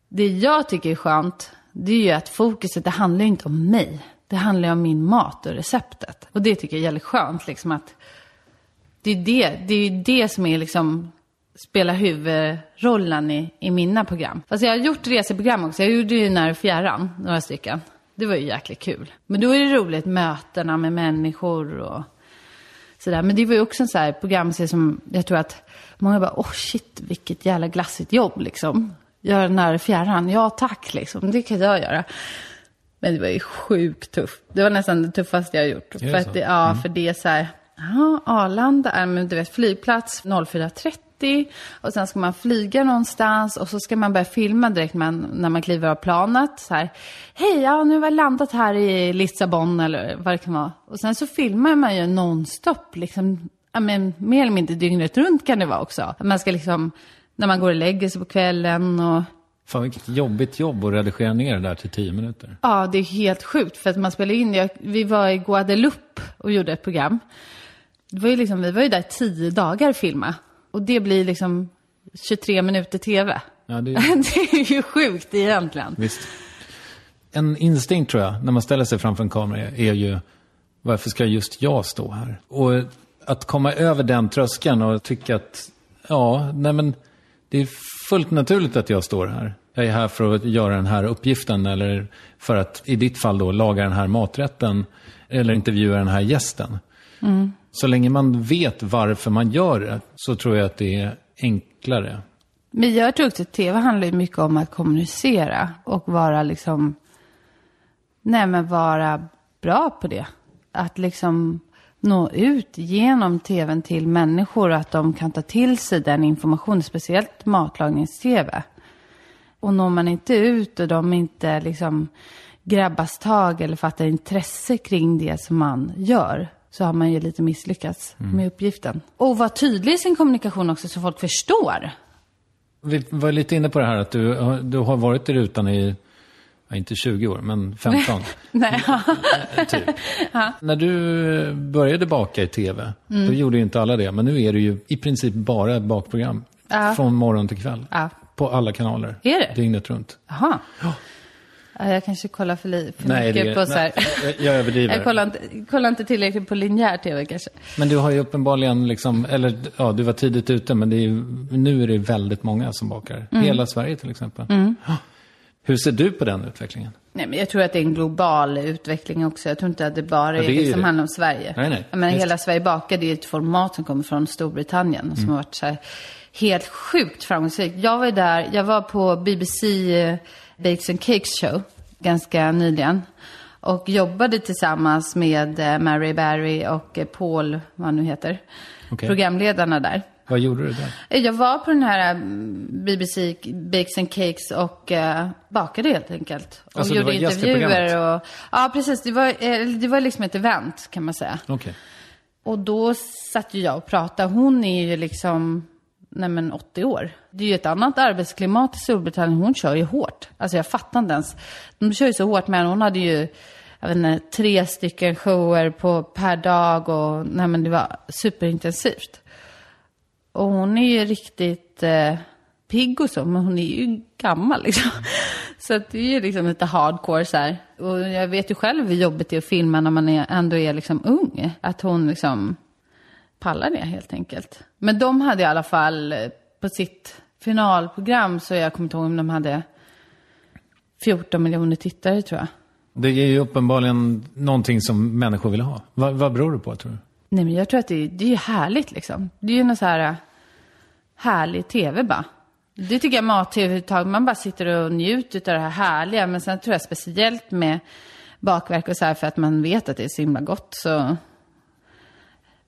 det jag tycker är skönt, det är ju att fokuset, det handlar ju inte om mig. Det handlar ju om min mat och receptet. Och det tycker jag är jävligt skönt, liksom att det är det, det, är det som är liksom spelar huvudrollen i, i mina program. Fast jag har gjort reseprogram också. Jag gjorde ju När fjärran, några stycken. Det var ju jäkligt kul. Men då är det roligt, mötena med människor och sådär. Men det var ju också en sån här programserie som jag tror att många bara, åh oh, shit, vilket jävla glassigt jobb liksom. Göra När fjärran, ja tack liksom, det kan jag göra. Men det var ju sjukt tufft. Det var nästan det tuffaste jag har gjort. För att det, ja, för det är så här, ja, Arlanda är, men du vet, flygplats 04.30 och sen ska man flyga någonstans och så ska man börja filma direkt man, när man kliver av planet. Så här, hej, ja, nu har jag landat här i Lissabon eller vad det kan vara. Och sen så filmar man ju nonstop, liksom, ja, men, mer eller mindre dygnet runt kan det vara också. Man ska liksom, när man går och lägger sig på kvällen och Fan vilket jobbigt jobb att redigera ner det där till tio minuter. Ja, det är helt sjukt för att man spelar in, jag, vi var i Guadeloupe och gjorde ett program. Det var ju liksom, vi var ju där tio dagar filma. Och det blir liksom 23 minuter tv. Ja, det är, det är ju sjukt egentligen. visst. En instinkt tror jag, när man ställer sig framför en kamera, är ju varför ska just jag stå här? Och att komma över den tröskeln och tycka att, ja, nej men det är fullt naturligt att jag står här. Jag är här för att göra den här uppgiften eller för att i ditt fall då laga den här maträtten eller intervjua den här gästen. Så länge man vet varför man gör det så tror jag att det är enklare. Men jag tror också att tv handlar ju mycket om att kommunicera och vara liksom, nej men vara bra på det. Att liksom nå ut genom tvn till människor och att de kan ta till sig den informationen, speciellt matlagnings-tv. Och når man inte ut och de inte liksom grabbas tag eller fattar intresse kring det som man gör så har man ju lite misslyckats med uppgiften. Och vara tydlig i sin kommunikation också så folk förstår. Vi var lite inne på det här att du, du har varit i rutan i, ja, inte 20 år, men 15. Nej. typ. När du började baka i tv, då gjorde ju inte alla det. Men nu är det ju i princip bara ett bakprogram. Från morgon till kväll. Ja. På alla kanaler. Är det? Dygnet runt. Jaha. Ja, jag kanske kollar för, li- för Nej, mycket det- på så här. nej, jag- överdriver. jag kollar inte, kollar inte tillräckligt på linjär tv kanske. Men du har ju uppenbarligen, liksom, eller ja, du var tidigt ute, men det är ju, nu är det väldigt många som bakar. Mm. Hela Sverige till exempel. Ja. Hur ser du på den utvecklingen? Nej, men jag tror att det är en global utveckling också. Jag tror inte att det bara Ja, är, det är liksom det. handlar om Sverige. Nej, nej. Jag menar, hela Sverige bakar, det är ett format som kommer från Storbritannien. Som har varit så här helt sjukt framgångsrikt. Jag var där, jag var på BBC eh, Bakes and Cakes show ganska nyligen. Och jobbade tillsammans med eh, Mary Barry och eh, Paul, vad han nu heter. Okej. programledarna där. Vad gjorde du där? Jag var på den här BBC Bakes and Cakes och eh, bakade helt enkelt. Och Alltså, gjorde intervjuer och... Ja, precis. Det var, eh, det var liksom ett event kan man säga. Okej. Och då satt ju jag och pratade. Hon är ju liksom, nej men 80 år. Det är ju ett annat arbetsklimat i Storbritannien. Hon kör ju hårt. Alltså jag fattar inte ens. De kör ju så hårt men hon hade ju, jag vet inte, tre stycken shower på, per dag och nej men det var superintensivt. Och hon är ju riktigt eh, pigg och så, men hon är ju gammal liksom. Så att det är ju liksom lite hardcore så här. Och jag vet ju själv hur jobbigt det är att filma när man är, ändå är liksom ung. Att hon liksom pallar det helt enkelt. Men de hade i alla fall eh, på sitt finalprogram, så jag kommer inte ihåg om de hade 14 miljoner tittare tror jag. Det är ju uppenbarligen någonting som människor vill ha. Vad, vad beror det på, tror du? Nej men jag tror att det, det är härligt liksom. Det är ju någon så här äh, härlig tv bara. Det tycker jag mat-tv överhuvudtaget, man bara sitter och njuter av det här härliga. Men sen tror jag speciellt med bakverk och så här för att man vet att det är så himla gott så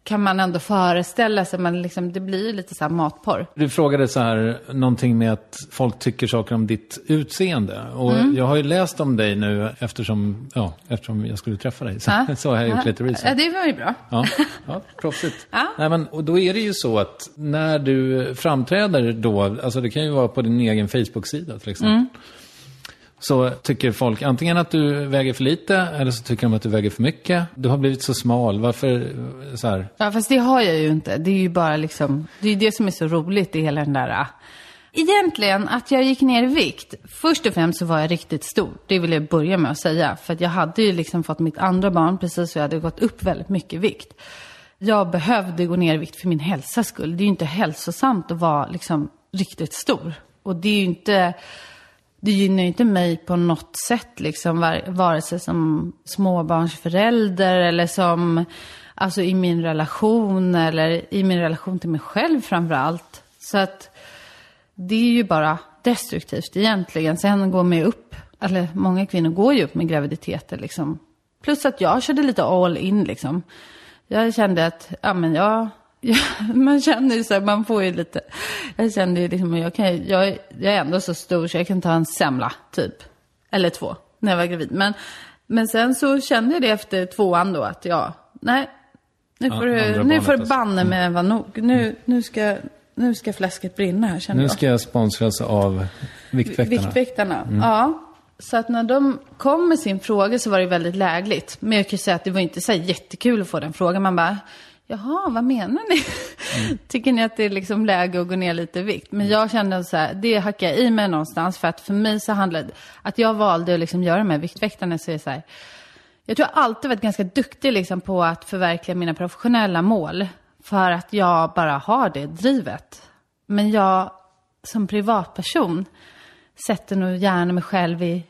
kan man ändå föreställa sig, man liksom, det blir lite så här matporr. Du frågade så här, någonting med att folk tycker saker om ditt utseende. Och Mm. jag har ju läst om dig nu eftersom, ja, eftersom jag skulle träffa dig. Så, så har jag gjort lite research. Ja, det var ju bra. Ja, ja proffsigt. Ja. Nej, men, och då är det ju så att när du framträder då, alltså det kan ju vara på din egen Facebook-sida till exempel. Mm. Så tycker folk antingen att du väger för lite eller så tycker de att du väger för mycket. Du har blivit så smal, varför så här? Ja, fast det har jag ju inte. Det är ju bara liksom, det är ju det som är så roligt i hela den där... Ah. Egentligen, att jag gick ner i vikt. Först och främst så var jag riktigt stor. Det vill jag börja med att säga. För att jag hade ju liksom fått mitt andra barn precis så jag hade gått upp väldigt mycket i vikt. Jag behövde gå ner i vikt för min hälsas skull. Det är ju inte hälsosamt att vara liksom riktigt stor. Och det är ju inte... Det gynnar ju inte mig på något sätt, liksom, vare sig som småbarnsförälder eller som, alltså i min relation eller i min relation till mig själv framför allt. Så att det är ju bara destruktivt egentligen. Sen går man ju upp, eller många kvinnor går ju upp med graviditeter liksom. Plus att jag körde lite all in liksom. Jag kände att, ja men jag, ja, man känner ju så här, man får ju lite, jag kände ju liksom, jag, kan, jag, jag är ändå så stor så jag kan ta en semla typ. Eller två, när jag var gravid. Men, men sen så kände jag det efter tvåan då att ja, nej, nu Ja, får andra du, nu får du alltså. banne med vara nog. Nu, nu, ska, nu ska fläsket brinna här känner Nu jag. ska jag sponsras av Viktväktarna. Viktväktarna, ja. Så att när de kom med sin fråga så var det väldigt lägligt. Men jag kan ju säga att det var inte så jättekul att få den frågan. Man bara, jaha, vad menar ni? Tycker ni att det är liksom läge att gå ner lite i vikt? Men jag kände så här, det hackar jag i mig någonstans. För att för mig så handlade att jag valde att liksom göra de här Viktväktarna så är det så här. Jag tror jag alltid varit ganska duktig liksom på att förverkliga mina professionella mål. För att jag bara har det drivet. Men jag som privatperson sätter nog gärna mig själv i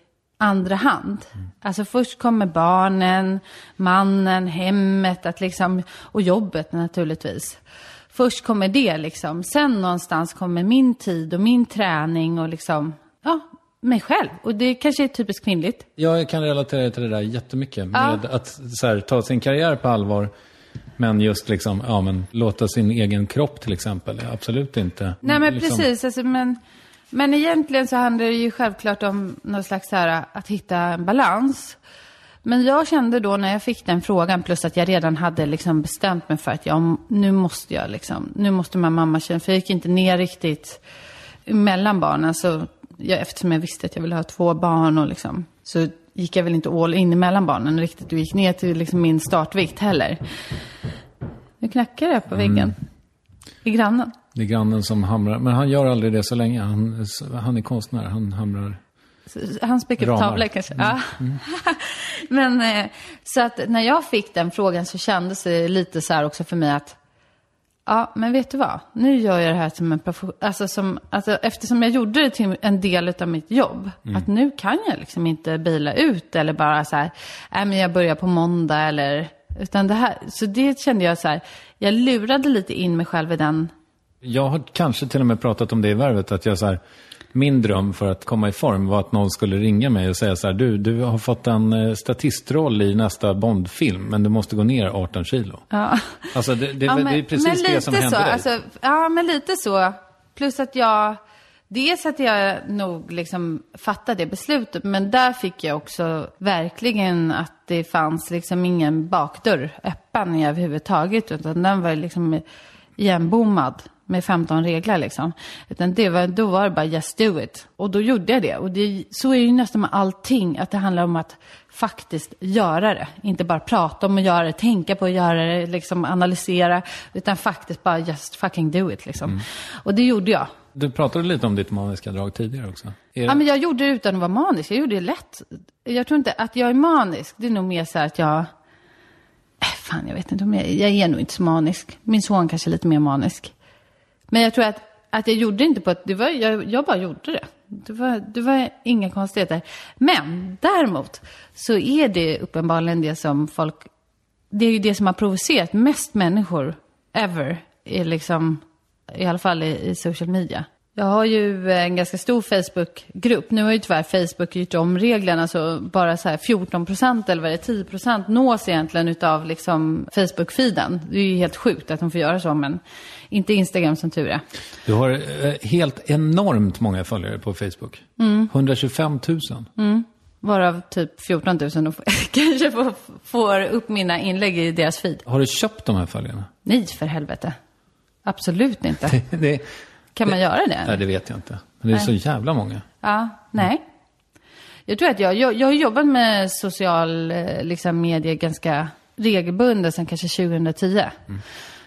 andra hand. Alltså först kommer barnen, mannen, hemmet att liksom, och jobbet naturligtvis. Först kommer det liksom. Sen någonstans kommer min tid och min träning och liksom, ja, mig själv. Och det kanske är typiskt kvinnligt. Jag kan relatera till det där jättemycket. Ja. Med att så här, ta sin karriär på allvar. Men just liksom, ja men låta sin egen kropp till exempel. Absolut inte. Nej men liksom, precis, alltså, men, men egentligen så handlar det ju självklart om någon slags här, att hitta en balans. Men jag kände då när jag fick den frågan, plus att jag redan hade liksom bestämt mig för att jag, nu måste jag liksom, nu måste man mamma känna, för jag gick inte ner riktigt mellan barnen. Så jag, eftersom jag visste att jag ville ha två barn och liksom, så gick jag väl inte all in mellan barnen riktigt och gick ner till liksom min startvikt heller. Nu knackar det på väggen. I grannen. Det är grannen som hamrar. Men han gör aldrig det så länge. Han, han är konstnär. Han hamrar. Han spikar upp tavlor kanske. Ja. Men eh, så att när jag fick den frågan så kändes det lite så här också för mig att Ja, men vet du vad? Nu gör jag det här som en profession. Alltså, som, alltså eftersom jag gjorde det till en del av mitt jobb. Att nu kan jag liksom inte bila ut eller bara så här, nej men jag börjar på måndag eller. Utan det här, så det kände jag så här, jag lurade lite in mig själv i den. Jag har kanske till och med pratat om det i värvet. Att jag så här, Min dröm för att komma i form var att någon skulle ringa mig och säga så här, du, du har fått en eh, statistroll i nästa Bondfilm, men du måste gå ner 18 kilo. Ja. Alltså det, det, Ja, det är precis det som hände så, dig. alltså, Ja, men lite så. Plus att jag... Dels att jag nog liksom fattade det beslutet, men där fick jag också verkligen att det fanns liksom ingen bakdörr öppen överhuvudtaget, utan den var liksom igenbommad med 15 regler liksom. Utan det var, då var det bara just do it. Och då gjorde jag det. Och det, så är det ju nästan med allting, att det handlar om att faktiskt göra det. Inte bara prata om att göra det, tänka på att göra det, liksom analysera, utan faktiskt bara just fucking do it liksom. Och det gjorde jag. Du pratade lite om ditt maniska drag tidigare också. Är Ja, men jag gjorde det utan att vara manisk. Jag gjorde det lätt. Jag tror inte att jag är manisk. Det är nog mer så här att jag... Äh, fan, jag vet inte om jag... Jag är nog inte så manisk. Min son kanske är lite mer manisk. Men jag tror att, att jag gjorde det inte på att... Det var, jag, jag bara gjorde det. Det var, det var inga konstigheter. Men däremot så är det uppenbarligen det som folk... Det är ju det som har provocerat mest människor ever. Är liksom, I alla fall i, i social media. Jag har ju en ganska stor Facebook-grupp. Nu har ju tyvärr Facebook gjort om reglerna så bara så här 14 procent eller vad det är, 10 procent nås egentligen utav liksom Facebook-feeden. Det är ju helt sjukt att de får göra så, men inte Instagram som tur är. Du har eh, helt enormt många följare på Facebook. Mm. 125 000. Varav typ 14 000 och kanske får, får upp mina inlägg i deras feed. Har du köpt de här följarna? Nej, för helvete. Absolut inte. det, Kan man göra det? nej, det vet jag inte. Men det är så jävla många. Ja, nej. Jag tror att jag, jag, jag har jobbat med social eh, liksom, media ganska regelbundet sedan kanske 2010.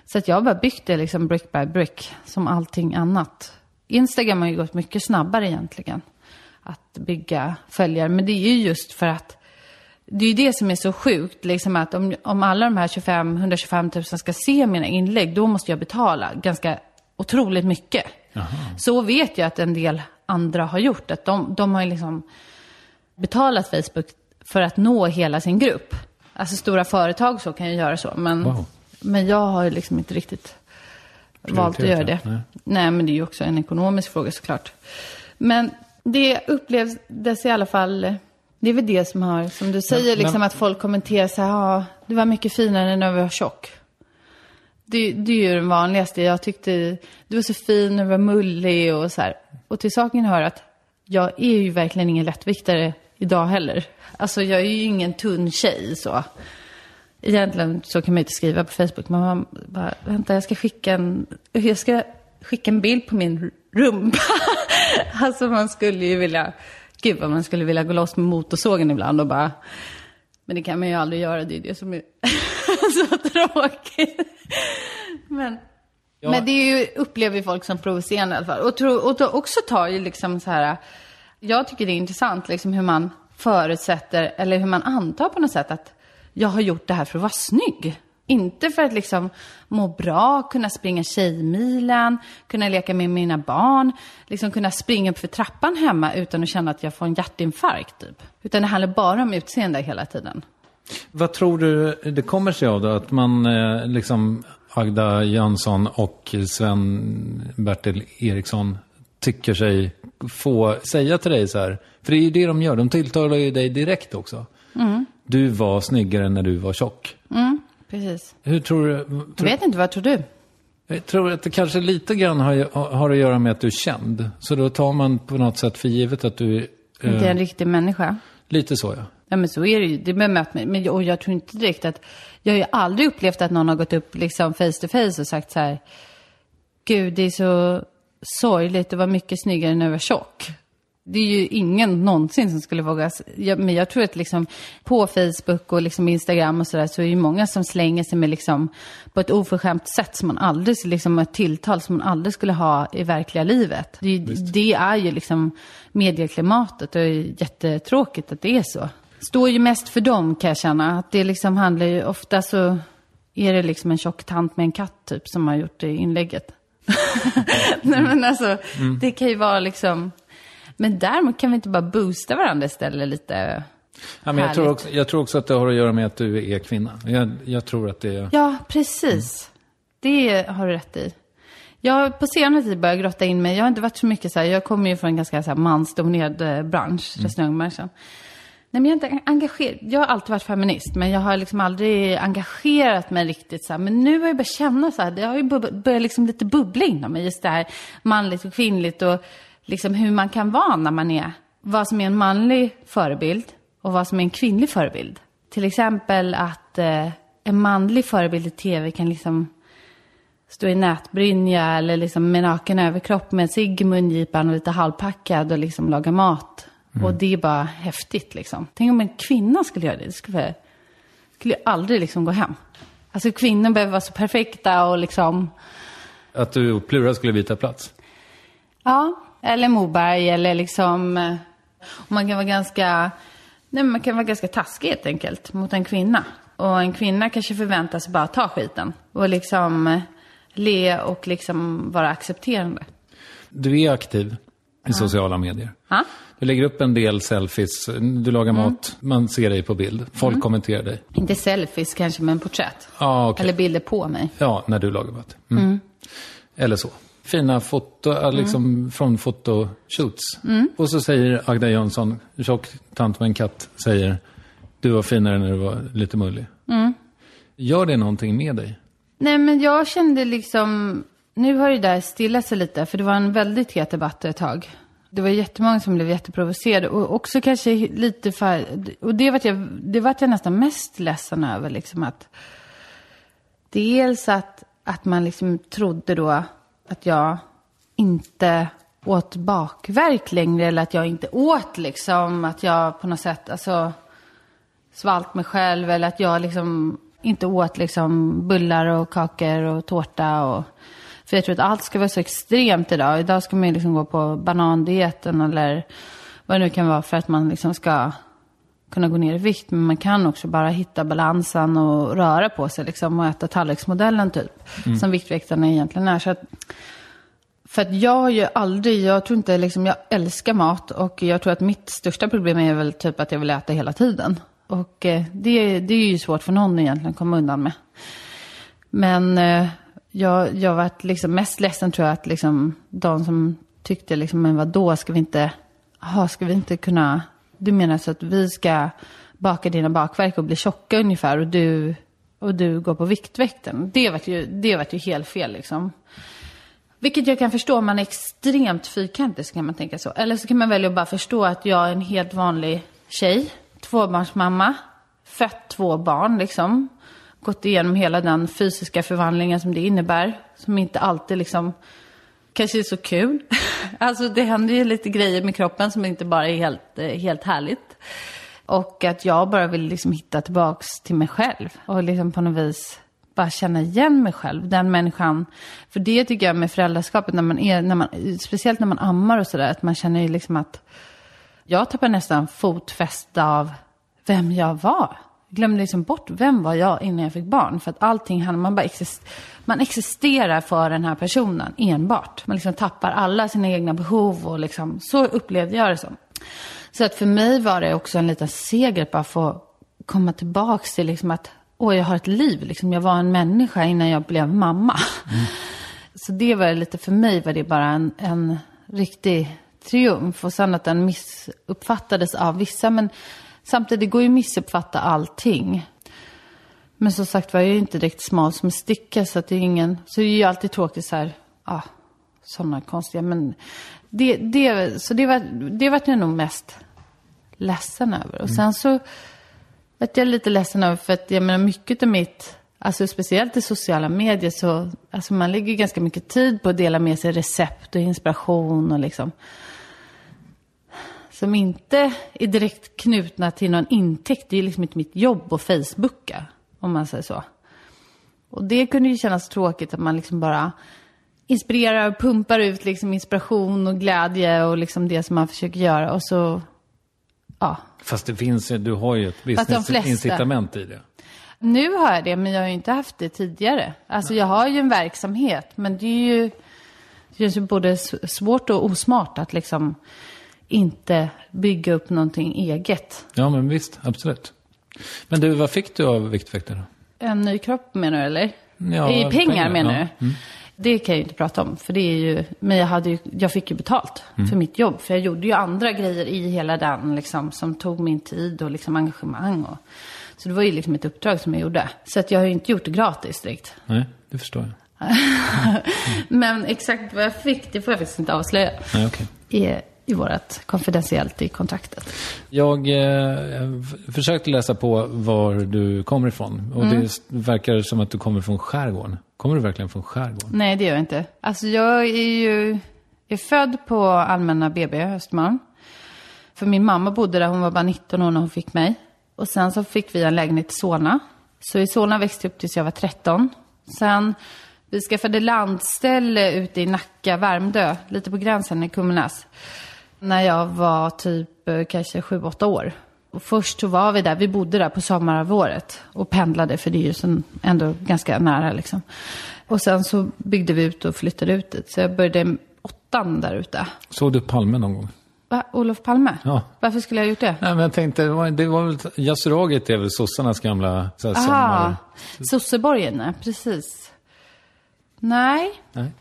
Så att jag har bara byggt det liksom brick by brick, som allting annat. Instagram har ju gått mycket snabbare egentligen, att bygga följare. Men det är ju just för att det är ju det som är så sjukt, liksom att om, om alla de här 25, 125 000 ska se mina inlägg, då måste jag betala ganska otroligt mycket. Så vet jag att en del andra har gjort, att de, de har liksom betalat Facebook för att nå hela sin grupp. Alltså stora företag så kan ju göra så, men, Wow. men jag har liksom inte riktigt valt att göra det. Nej. nej. men det är ju också en ekonomisk fråga såklart. Men det upplevdes i alla fall, det är väl det som har, som du säger, Men- liksom men- att folk kommenterar så här, ja, du var mycket finare när du var tjock. Det, det är ju den vanligaste. Jag tyckte du var så fin du var mullig och så här. Och till saken hör att jag är ju verkligen ingen lättviktare idag heller. Alltså jag är ju ingen tunn tjej så. Egentligen så kan man ju inte skriva på Facebook. Men man bara, vänta jag ska skicka en, jag ska skicka en bild på min rumpa. alltså man skulle ju vilja, gud vad man skulle vilja gå loss med motorsågen ibland och bara, men det kan man ju aldrig göra, det är det som är så tråkigt. Men, Ja. men det är ju, upplever ju folk som provocerande i alla fall. Och, tro, och då också tar ju liksom så här, jag tycker det är intressant liksom hur man förutsätter, eller hur man antar på något sätt att jag har gjort det här för att vara snygg. Inte för att liksom må bra, kunna springa tjejmilen, kunna leka med mina barn, liksom kunna springa upp för trappan hemma utan att känna att jag får en hjärtinfarkt typ. Utan det handlar bara om utseende hela tiden. Vad tror du det kommer sig av då? Att man eh, liksom Agda Jönsson och Sven-Bertil Eriksson tycker sig få säga till dig så här. För det är ju det de gör. De tilltalar ju dig direkt också. Du var snyggare när du var tjock. Precis. Hur tror du? Jag Tror, vet inte, vad tror du? jag tror att det kanske lite grann har, har att göra med att du är känd. Så då tar man på något sätt för givet att du är... Inte eh, en riktig människa. lite så ja. Ja men så är det ju. Det bemöter mig. Men, och jag tror inte direkt att... Jag har ju aldrig upplevt att någon har gått upp liksom face to face och sagt så här. Gud, det är så sorgligt. Det var mycket snyggare när jag var tjock. Det är ju ingen någonsin som skulle våga... Jag, men jag tror att liksom på Facebook och liksom Instagram och sådär så är det ju många som slänger sig med liksom på ett oförskämt sätt som man aldrig, liksom ett tilltal som man aldrig skulle ha i verkliga livet. Det, är ju- det är ju liksom medieklimatet och det är jättetråkigt att det är så. Står ju mest för dem kan jag känna. Att det liksom handlar ju, ofta så är det liksom en tjock tant med en katt typ som har gjort det inlägget. Nej men alltså, det kan ju vara liksom... Men däremot kan vi inte bara boosta varandra istället lite? ja men jag, tror också, jag tror också att det har att göra med att du är kvinna. Jag, jag tror att det är... Ja, precis. Det har du rätt i. Jag har på senare tid börjat grotta in mig. Jag har inte varit så mycket så här, jag kommer ju från en ganska så här mansdominerad eh, bransch, restaurangbranschen. Nej, men jag är inte engagerad. Jag har alltid varit feminist, men jag har liksom aldrig engagerat mig riktigt så här. Men nu har jag börjat känna så här, det har ju börjat liksom lite bubbla inom mig, just det här manligt och kvinnligt och liksom hur man kan vara när man är, vad som är en manlig förebild och vad som är en kvinnlig förebild. Till exempel att eh, en manlig förebild i tv kan liksom stå i nätbrynja eller liksom med naken överkropp med cigg i mungipan och lite halvpackad och liksom laga mat. Och det är bara häftigt liksom. Tänk om en kvinna skulle göra det. Det skulle, skulle ju aldrig liksom gå hem. Alltså kvinnor behöver vara så perfekta och liksom, Att du och Plura skulle byta plats? ja, eller Moberg eller liksom, eh, och man kan vara ganska, nej man kan vara ganska taskig helt enkelt mot en kvinna. Och en kvinna kanske förväntas bara ta skiten och liksom eh, le och liksom vara accepterande. Du är aktiv i sociala medier. Ja. Du lägger upp en del selfies, du lagar Mm. mat, man ser dig på bild. Folk kommenterar dig. Inte selfies kanske, men porträtt. Ja, okej. Eller bilder på mig. Ja, när du lagar mat. Mm. Eller så. Fina foto, liksom från fotoshoots. Och så säger Agda Jönsson, tjock tant med en katt, säger du var finare när du var lite mullig. Gör det någonting med dig? Nej, men jag kände liksom... Nu har det där stillat sig lite, för det var en väldigt het debatt ett tag. Det var jättemånga som blev jätteprovocerade och också kanske lite för... Och det var jag, det var jag nästan mest ledsen över, liksom att... Dels att, att man liksom trodde då att jag inte åt bakverk längre eller att jag inte åt liksom, att jag på något sätt, alltså svalt mig själv eller att jag liksom inte åt liksom bullar och kakor och tårta och för jag tror att allt ska vara så extremt idag. Idag ska man ju liksom gå på banandieten eller vad det nu kan vara för att man liksom ska kunna gå ner i vikt. Men man kan också bara hitta balansen och röra på sig liksom och äta tallriksmodellen typ. Som Viktväktarna egentligen är. Så att, för att jag har ju aldrig, jag tror inte liksom, jag älskar mat och jag tror att mitt största problem är väl typ att jag vill äta hela tiden. Och eh, det, det är ju svårt för någon egentligen att komma undan med. Men eh, jag, jag var liksom mest ledsen tror jag att liksom de som tyckte liksom, men vadå, ska vi inte, aha, ska vi inte kunna, du menar så att vi ska baka dina bakverk och bli tjocka ungefär och du, och du går på Viktväkten. Det vart ju, det vart ju helt fel liksom. Vilket jag kan förstå, om man är extremt fyrkantig så kan man tänka så. Eller så kan man välja att bara förstå att jag är en helt vanlig tjej, tvåbarnsmamma, fött två barn liksom. Gått igenom hela den fysiska förvandlingen som det innebär. Som inte alltid liksom kanske är så kul. alltså det händer ju lite grejer med kroppen som inte bara är helt, eh, helt härligt. Och att jag bara vill liksom hitta tillbaks till mig själv. Och liksom på något vis bara känna igen mig själv, den människan. För det tycker jag med föräldraskapet, när man är, när man, speciellt när man ammar och sådär, att man känner ju liksom att jag tappar nästan fotfäste av vem jag var. Jag glömde liksom bort vem var jag innan jag fick barn. För att allting handlar, man bara exist, man existerar för den här personen enbart. Man liksom tappar alla sina egna behov och liksom, så upplevde jag det som. Så att för mig var det också en liten seger att bara få komma tillbaks till liksom att, åh jag har ett liv, liksom jag var en människa innan jag blev mamma. Så det var lite, för mig var det bara en, en riktig triumf. Och sen att den missuppfattades av vissa. Men samtidigt går ju att missuppfatta allting. Men som sagt var jag är ju inte direkt smal som en sticka. Så att det är ingen, så det är ju alltid tråkigt så här, ah, sådana konstiga. Men det, det, så det var, det var jag nog mest ledsen över. Och sen så vart jag lite ledsen över för att jag menar mycket av mitt, alltså speciellt i sociala medier så, alltså man lägger ganska mycket tid på att dela med sig recept och inspiration och liksom. Som inte är direkt knutna till någon intäkt. Det är liksom inte mitt jobb att Facebooka, om man säger så. Och det kunde ju kännas tråkigt att man liksom bara inspirerar och pumpar ut liksom inspiration och glädje och liksom det som man försöker göra. Och så, ja, Fast det finns, ju- du har ju ett de business-incitament i det. Nu har jag det, men jag har ju inte haft det tidigare. Alltså jag har ju en verksamhet, men det är ju, det känns ju både svårt och osmart att liksom inte bygga upp någonting eget. Ja, men visst, absolut. Men du, vad fick du av Viktväktarna? En ny kropp menar du eller? Ja, I pengar, pengar, menar ja. Mm. du? Det kan jag ju inte prata om, för det är ju, men jag, hade ju, jag fick ju betalt Mm. för mitt jobb. För jag gjorde ju andra grejer i hela den, liksom, som tog min tid och liksom engagemang. Och, så det var ju liksom ett uppdrag som jag gjorde. Så att jag har ju inte gjort det gratis direkt. Nej, det förstår jag. Men exakt vad jag fick, det får jag faktiskt inte avslöja. Nej, okej. I, i vårt konfidentiellt i kontraktet. Jag eh, försökte läsa på var du kommer ifrån. Och Mm. det verkar som att du kommer från skärgården. Kommer du verkligen från skärgården? Nej, det gör jag inte. Alltså jag är ju är född på Allmänna BB Östermalm. För min mamma bodde där, hon var bara 19 år när hon fick mig. Och sen så fick vi en lägenhet i Solna. Så i Solna växte jag upp tills jag var 13. Sen, vi skaffade landställe ute i Nacka, Värmdö, lite på gränsen i Kummelnäs. När jag var typ eh, kanske 7-8 år. Och först så var vi där, vi bodde där på sommarhalvåret och pendlade för det är ju så ändå ganska nära liksom. Och sen så byggde vi ut och flyttade ut dit. Så jag började åttan där ute. Såg du Palme någon gång? Va? Olof Palme? Ja. Varför skulle jag ha gjort det? Nej, men jag tänkte, det var, det var väl, Yasuragit är väl sossarnas gamla så här, sommar... Sosseborgen, precis. Nej, Nej,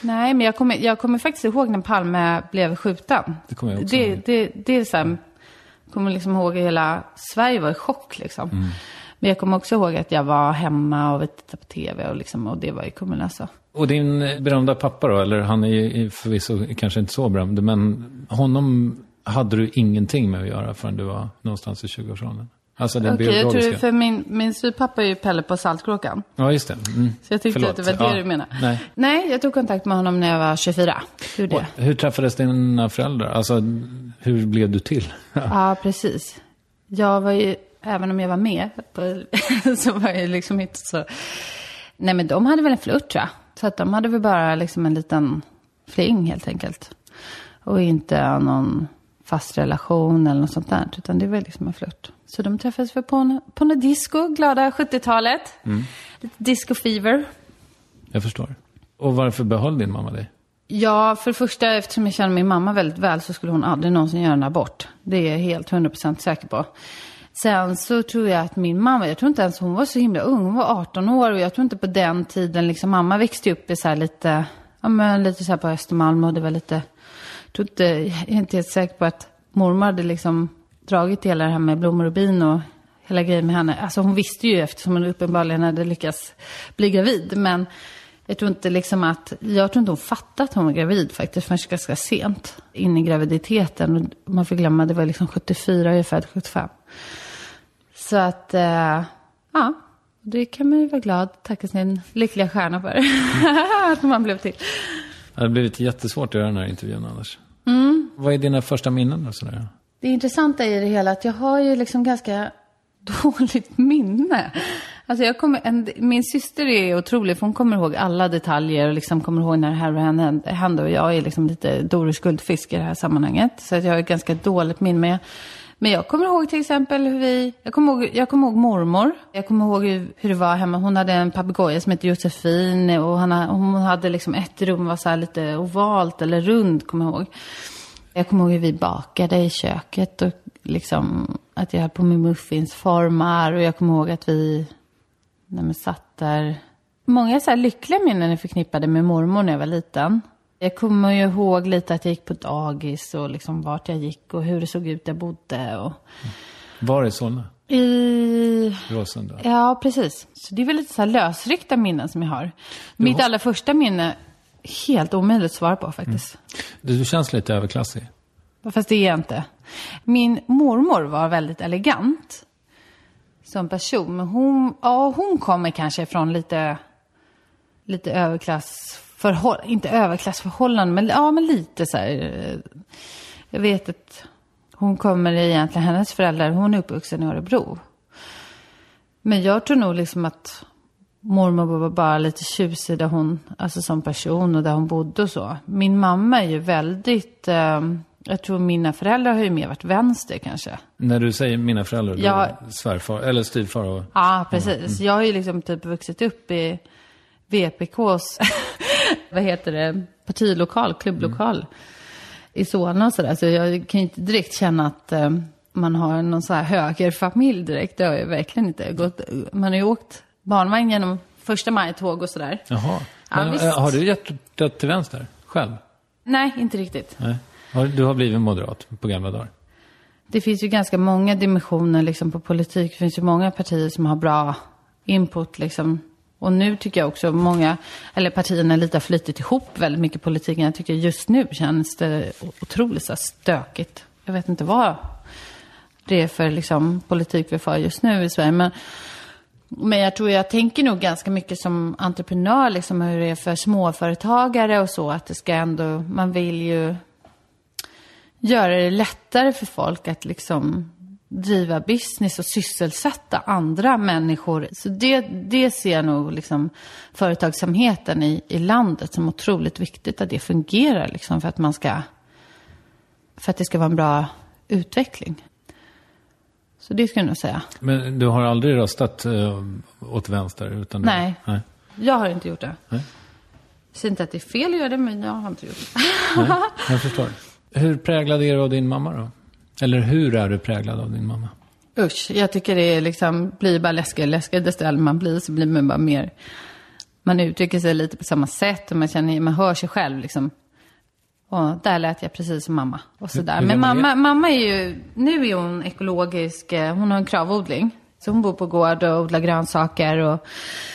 nej, men jag kommer, jag kommer faktiskt ihåg när Palme blev skjuten. Det kommer jag också det, ihåg. det, det är så här, jag kommer liksom ihåg att hela Sverige var i chock liksom. Mm. Men jag kommer också ihåg att jag var hemma och tittade på tv och, liksom, och det var i Kummelnäs. Och din berömda pappa då, eller han är ju förvisso kanske inte så berömd, men honom hade du ingenting med att göra förrän du var någonstans i 20-årsåldern? Alltså den jag biologiska? tror för min, min styvpappa är ju Pelle på Saltkråkan. Ja, just det. Mm. Så jag tyckte Förlåt. att det var det Ja. du menade. Nej. Nej, jag tog kontakt med honom när jag var 24. Gjorde Och jag. hur träffades dina föräldrar? Alltså, hur blev du till? Ja, precis. Jag var ju, även om jag var med, så var jag liksom inte så... Nej, men de hade väl en flört tror jag. Så att de hade väl bara liksom en liten fling helt enkelt. Och inte någon fast relation eller något sånt där. Utan det var liksom en flört. Så de träffades väl på, en, på en disco, glada 70-talet. Lite disco fever. Jag förstår. Och varför behöll din mamma dig? Ja, för det första, eftersom jag känner min mamma väldigt väl så skulle hon aldrig någonsin göra en abort. Det är jag helt 100% säker på. Sen så tror jag att min mamma, jag tror inte ens hon var så himla ung, hon var 18 år och jag tror inte på den tiden, liksom mamma växte upp i så här lite, ja men lite så här på Östermalm och det var lite, tror inte, jag är inte helt säker på att mormor hade liksom dragit hela det här med blommor och bin och hela grejen med henne. Alltså hon visste ju eftersom hon uppenbarligen hade lyckats bli gravid, men jag tror inte liksom att, jag tror inte hon fattade att hon var gravid faktiskt förrän ganska sent in i graviditeten. Och man får glömma, det var liksom 74, jag är född 75. Så att, eh, ja, det kan man ju vara glad, tacka sin lyckliga stjärna för. att man blev till. Det hade blivit jättesvårt att göra den här intervjun annars. Mm. Vad är dina första minnen och sådär? Det intressanta i det hela är att jag har ju liksom ganska dåligt minne. Alltså jag kommer, en, min syster är otrolig, för hon kommer ihåg alla detaljer och liksom kommer ihåg när det här och hände. hände. Och jag är liksom lite Doris Guldfisk i det här sammanhanget. Så att jag har ett ganska dåligt minne. Men jag men jag kommer ihåg till exempel hur vi, jag kommer ihåg, jag kommer ihåg mormor. Jag kommer ihåg hur, det var hemma. Hon hade en papegoja som hette Josefin och hon hade liksom ett rum var så här lite ovalt eller rund, kommer jag ihåg. Jag kommer ihåg hur vi bakade i köket och liksom att jag höll på med muffinsformar och jag kommer ihåg att vi när men satt där. Många så här lyckliga minnen är förknippade med mormor när jag var liten. Jag kommer ju ihåg lite att jag gick på dagis och liksom vart jag gick och hur det såg ut där jag bodde. Och... Var i Solna? I... Råsunda? Ja, precis. Så det är väl lite så här lösryckta minnen som jag har. Mitt allra första minne, helt omöjligt att svara på faktiskt. Du, du känns lite överklassig. Fast det är jag inte. Min mormor var väldigt elegant som person. Men hon, ja, hon kommer kanske från lite, lite överklassförhållanden. Inte överklassförhållanden, men, ja, men lite så här. eh, Jag vet att hon kommer egentligen, hennes föräldrar, hon är uppvuxen i Örebro. Men jag tror nog liksom att mormor var bara lite tjusig där hon, alltså som person och där hon bodde och så. Min mamma är ju väldigt, eh, jag tror mina föräldrar har ju mer varit vänster kanske. När du säger mina föräldrar, Ja. då svärfar, eller styvfar och... Ja, precis. Jag har ju liksom typ vuxit upp i VPKs, vad heter det, partilokal, klubblokal i Solna och sådär. Så jag kan ju inte direkt känna att eh, man har någon så här högerfamilj direkt. Det har jag verkligen inte. Gått, man har ju åkt barnvagn genom första maj-tåg och sådär. Jaha. Ja, Men, visst. eh, har du hjärtat till vänster själv? Nej, inte riktigt. Nej. Du har blivit moderat på gamla dagar? Det finns ju ganska många dimensioner liksom, på politik. Det finns ju många partier som har bra input. Liksom. Och nu tycker jag också många, eller partierna lite har flytit ihop väldigt mycket i politiken. Jag tycker just nu känns det otroligt så här stökigt. Jag vet inte vad det är för liksom, politik vi för just nu i Sverige. Men, men jag tror jag tänker nog ganska mycket som entreprenör, liksom hur det är för småföretagare och så. Att det ska ändå, man vill ju göra det lättare för folk att liksom driva business och sysselsätta andra människor. Så det, det ser jag nog liksom företagsamheten i, i landet som otroligt viktigt att det fungerar liksom för att man ska, för att det ska vara en bra utveckling. Så det skulle jag nog säga. Men du har aldrig röstat eh, åt vänster? Utan du... Nej. Nej. Jag har inte gjort det. Nej. Jag säger inte att det är fel att göra det, men jag har inte gjort det. Nej, jag förstår. Hur präglad är du av din mamma då? Eller hur är du präglad av din mamma? Usch, jag tycker det är liksom, blir bara läskigare och läskigare. Desto äldre man blir så blir man bara mer, man uttrycker sig lite på samma sätt och man känner, man hör sig själv liksom. Och där lät jag precis som mamma. Och sådär. Men mamma, mamma är ju, nu är hon ekologisk, eh, hon har en kravodling. Så hon bor på gård och odlar grönsaker och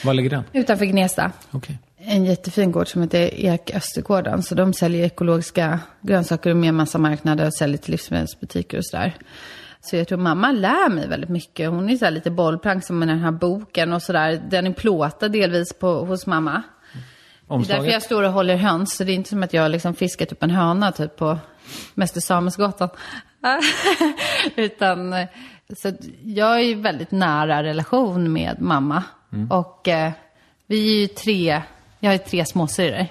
Var ligger den? utanför Gnesta. Okej. En jättefin gård som heter Ek Östergården. Så de säljer ekologiska grönsaker med massa marknader och säljer till livsmedelsbutiker och sådär. Så jag tror mamma lär mig väldigt mycket. Hon är så här lite bollplank som med den här boken och sådär. Den är plåtad delvis på, hos mamma. Det är därför Omslaget? jag står och håller höns. Så det är inte som att jag liksom fiskat upp en höna typ på Mäster Samuelsgatan. Utan, så jag är i väldigt nära relation med mamma. Och eh, vi är ju tre, jag har tre småsyrror.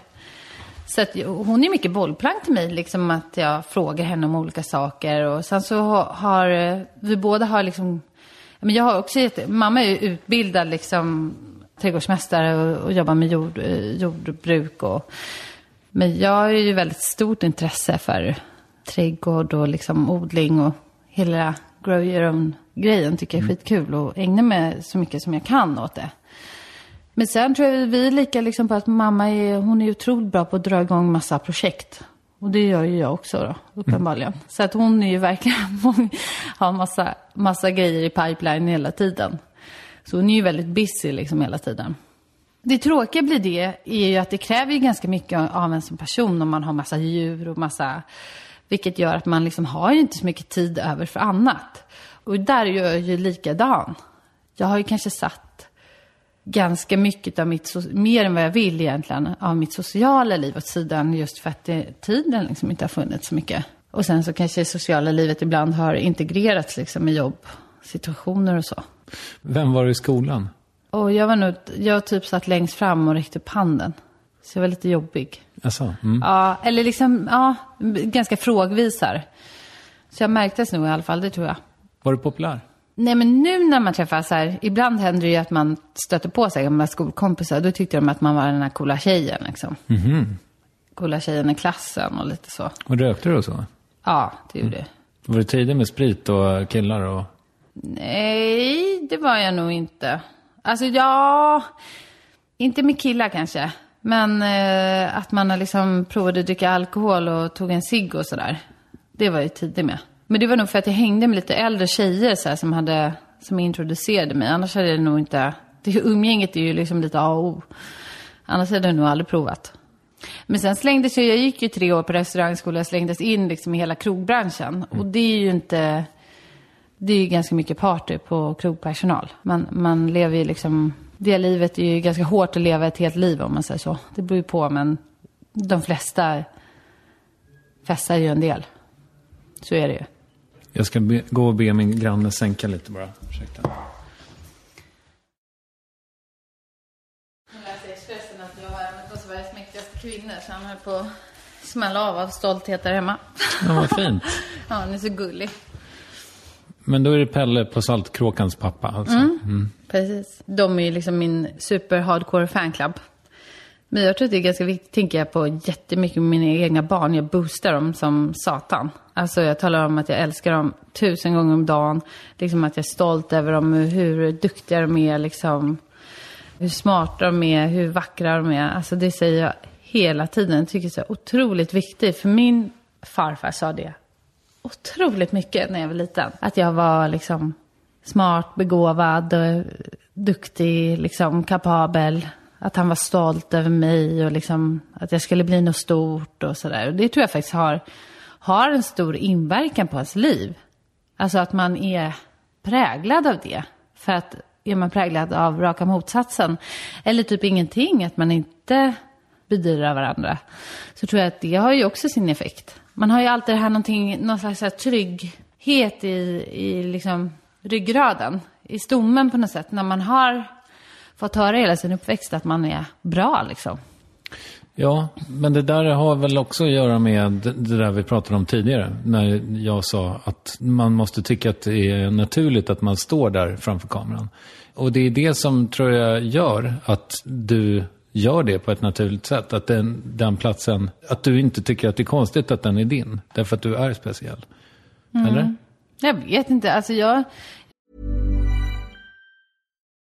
Så att hon är mycket bollplank till mig, liksom att jag frågar henne om olika saker. Och sen så har eh, vi båda har liksom, men jag har också gett, mamma är ju utbildad liksom trädgårdsmästare och, och jobbar med jord, eh, jordbruk och, men jag har ju väldigt stort intresse för trädgård och liksom odling och hela grow your own grejen tycker jag är skitkul och ägnar mig så mycket som jag kan åt det. Men sen tror jag vi är lika liksom på att mamma är, hon är otroligt bra på att dra igång massa projekt. Och det gör ju jag också då, uppenbarligen. Så att hon är ju verkligen, har massa, massa grejer i pipeline hela tiden. Så hon är ju väldigt busy liksom hela tiden. Det tråkiga blir det är ju att det kräver ju ganska mycket av en som person om man har massa djur och massa... Vilket gör att man liksom har ju inte så mycket tid över för annat. Och där är jag ju likadan. Jag har ju kanske satt ganska mycket av mitt, mer än vad jag vill egentligen, av mitt sociala liv åt sidan just för att det, tiden liksom inte har funnits så mycket. Och sen så kanske det sociala livet ibland har integrerats liksom i jobbsituationer och så. Vem var du i skolan? Och jag var nog, jag typ satt längst fram och räckte upp handen. Så jag var lite jobbig. Alltså, mm. Ja, eller liksom, ja, ganska frågvis här. Så jag märktes nog i alla fall, det tror jag. Var du populär? Nej, men nu när man träffas så här, ibland händer det ju att man stöter på sig gamla skolkompisar. Då tyckte de att man var den här coola tjejen liksom. Coola tjejen i klassen och lite så. Och rökte du och så? Ja, det gjorde det. Var du tidig med sprit och killar och... Nej, det var jag nog inte. Alltså, ja, inte med killar kanske. Men eh, att man liksom provade att dricka alkohol och tog en cigg och sådär. Det var jag ju tidig med. Men det var nog för att jag hängde med lite äldre tjejer så här, som, hade, som introducerade mig. Annars hade jag nog inte... Det, umgänget är ju liksom lite A och O. Annars hade jag nog aldrig provat. Men sen slängdes jag, jag gick ju tre år på restaurangskola, jag slängdes in liksom i hela krogbranschen. Och det är ju inte, det är ju ganska mycket party på krogpersonal. Man, man lever ju liksom, det livet är ju ganska hårt att leva ett helt liv om man säger så. Det beror ju på, men de flesta festar ju en del. Så är det ju. Jag ska be, gå och be min granne sänka lite bara. Ursäkta. Jag läste i Expressen att jag var en av Sveriges mäktigaste kvinnor, så han höll på att smälla av av stolthet där hemma. Ja, vad fint. Ja, han är så gullig. Men då är det Pelle på Saltkråkans pappa alltså. Mm. Precis. De är ju liksom min super hardcore fanclub. Men jag tror att det är ganska viktigt, tänker jag på jättemycket med mina egna barn. Jag boostar dem som satan. Alltså jag talar om att jag älskar dem tusen gånger om dagen. Liksom att jag är stolt över dem, hur duktiga de är liksom. hur smarta de är, hur vackra de är. Alltså det säger jag hela tiden. Jag tycker det är så otroligt viktigt. För min farfar sa det otroligt mycket när jag var liten. Att jag var liksom smart, begåvad, och duktig, liksom kapabel. Att han var stolt över mig och liksom att jag skulle bli något stort och sådär. Och det tror jag faktiskt har, har en stor inverkan på hans liv. Alltså att man är präglad av det. För att är man präglad av raka motsatsen, eller typ ingenting, att man inte bedyrar varandra, så tror jag att det har ju också sin effekt. Man har ju alltid det här någonting, någon slags här trygghet i, i liksom ryggraden, i stommen på något sätt, när man har fått höra hela sin uppväxt att man är bra liksom. Ja, men det där har väl också att göra med det där vi pratade om tidigare. När jag sa att man måste tycka att det är naturligt att man står där framför kameran. Och det är det som tror jag gör att du gör det på ett naturligt sätt. Att den, den platsen, att du inte tycker att det är konstigt att den är din. Därför att du är speciell. Eller? Jag vet inte, alltså jag,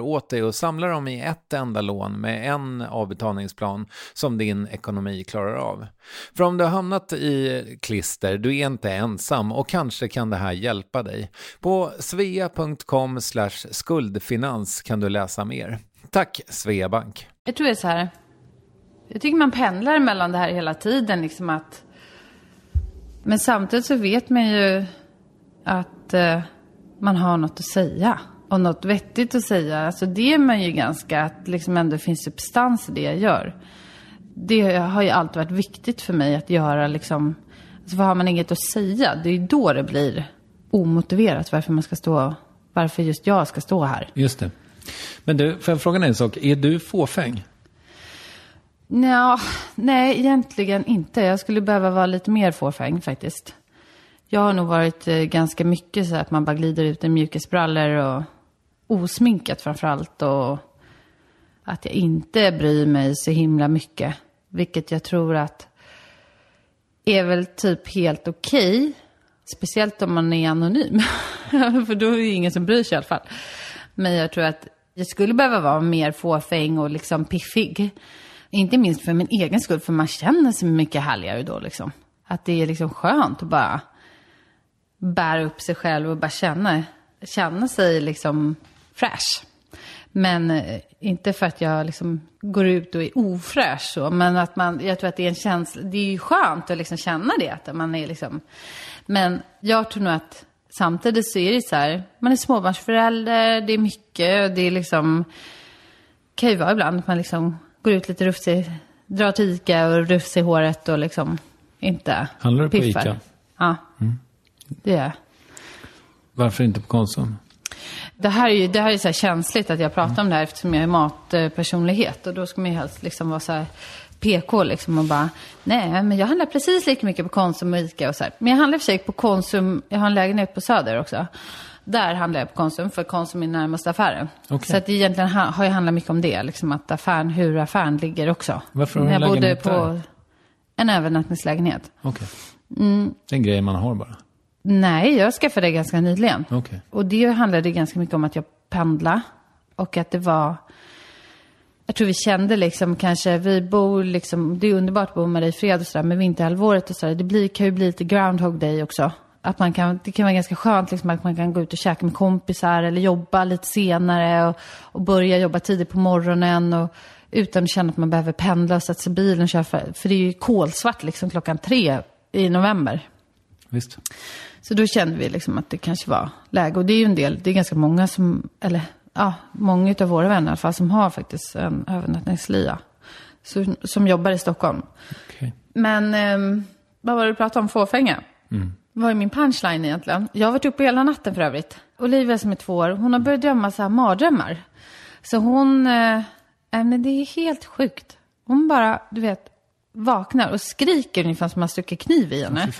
åt dig och samla dem i ett enda lån med en avbetalningsplan som din ekonomi klarar av. För om du har hamnat i klister, du är inte ensam och kanske kan det här hjälpa dig. På svea.com skuldfinans kan du läsa mer. Tack Sveabank! jag tror det är så här. Jag tycker man pendlar mellan det här hela tiden. Liksom att, men samtidigt så vet man ju att eh, man har något att säga. Och något vettigt att säga. Alltså det är man ju ganska, att liksom ändå finns substans i det jag gör. Det har ju alltid varit viktigt för mig att göra liksom. Alltså för har man inget att säga, det är ju då det blir omotiverat varför man ska stå, varför just jag ska stå här. Just det. Men du, får jag fråga dig en sak? Är du fåfäng? Nja, nej, egentligen inte. Jag skulle behöva vara lite mer fåfäng faktiskt. Jag har nog varit eh, ganska mycket så att man bara glider ut i mjukisbrallor och osminkat framförallt. Och att jag inte bryr mig så himla mycket. Vilket jag tror att är väl typ helt okej. Speciellt om man är anonym. För då är det ingen som bryr sig i alla fall. Men jag tror att Jag skulle behöva vara mer fåfäng och liksom piffig. Inte minst för min egen skull, för man känner sig mycket härligare då liksom. Att det är liksom skönt att bara bära upp sig själv och bara känna, känna sig liksom fräsch. Men eh, inte för att jag liksom går ut och är ofräsch så, men att man, jag tror att det är en känsla, det är ju skönt att liksom känna det, att man är liksom, men jag tror nog att samtidigt så är det så här, man är småbarnsförälder, det är mycket, det är liksom, kan ju vara ibland att man liksom går ut lite rufsig, drar till Ica och rufsig i håret och liksom inte Handlar du på piffar. Ica? Mm. Ja, det gör jag. Varför inte på Konsum? Det här är ju det här är så här känsligt att jag pratar om det här eftersom jag är matpersonlighet. Och då ska man ju helst liksom vara så här PK liksom och bara, nej men jag handlar precis lika mycket på Konsum och Ica och så här. Men jag handlar för sig på Konsum, jag har en lägenhet på Söder också. Där handlar jag på Konsum, för Konsum är närmaste affären. Okej. Så att egentligen ha, har jag handlat mycket om det, liksom att affären, hur affären ligger också. Varför har du en jag bodde lägenhet på där? en övernattningslägenhet. Okej. Mm. Det är en grej man har bara. Nej, jag skaffade det ganska nyligen. Okej. Och det handlade ganska mycket om att jag pendla och att det var... Jag tror vi kände liksom kanske, vi bor liksom, det är underbart att bo med dig i fred och sådär, men vinterhalvåret och sådär, det blir, kan ju bli lite groundhog day också. Att man kan, det kan vara ganska skönt liksom att man kan gå ut och käka med kompisar eller jobba lite senare och, och börja jobba tidigt på morgonen och utan att känna att man behöver pendla och sätta sig i bilen och köra, för, för det är ju kolsvart liksom klockan tre i november. Visst. Så då kände vi liksom att det kanske var läge. Och det är ju en del, det är ganska många som, eller ja, många av våra vänner i alla fall, som har faktiskt en övernattningslya. Så, som jobbar i Stockholm. Okej. Men ehm, vad var det du pratade om? Fåfänga? Vad är min punchline egentligen? Jag har varit uppe hela natten för övrigt. Olivia som är två år, hon har börjat drömma så här mardrömmar. Så hon, eh, äh, men det är helt sjukt. Hon bara, du vet, vaknar och skriker ungefär som man stuckit kniv i henne.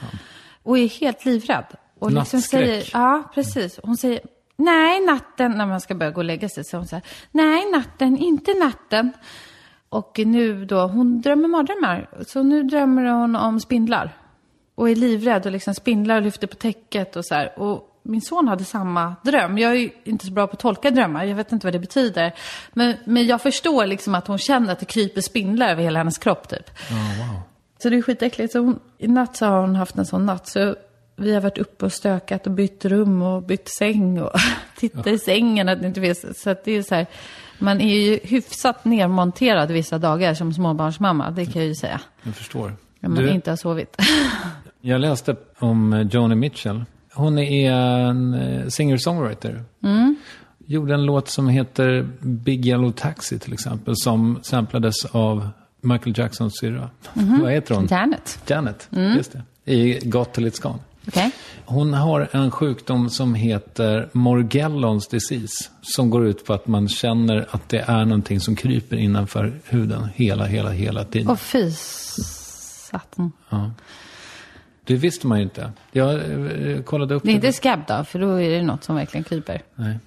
Och är helt livrädd. Och liksom säger, ja precis. Hon säger, nej natten, när man ska börja gå och lägga sig, så hon säger, nej natten, inte natten. Och nu då, hon drömmer mardrömmar. Så nu drömmer hon om spindlar. Och är livrädd och liksom spindlar och lyfter på täcket och så här. Och min son hade samma dröm. Jag är inte så bra på att tolka drömmar, jag vet inte vad det betyder. Men, men jag förstår liksom att hon känner att det kryper spindlar över hela hennes kropp typ. Så det är skitäckligt. Så hon, i natt så har hon haft en sån natt. Så vi har varit uppe och stökat och bytt rum och bytt säng och tittat i sängen att det inte finns. Så det är så här, man är ju hyfsat nermonterad vissa dagar som småbarnsmamma, det kan jag ju säga. Jag förstår. När man Du, inte har sovit. Jag läste om Joni Mitchell. Hon är en eh, singer-songwriter. Mm. Gjorde en låt som heter Big Yellow Taxi till exempel. Som samplades av Michael Jacksons syrra. Vad heter hon? Janet. Janet, just det. I Got Till It's Gone. Okej. Hon har en sjukdom som heter Morgellons disease. Som går ut på att man känner att det är någonting som kryper innanför huden hela, hela, hela tiden. Och fy satan. Det visste man ju inte. Jag eh, kollade upp Det är inte skabb då, för då är det något som verkligen kryper. Nej,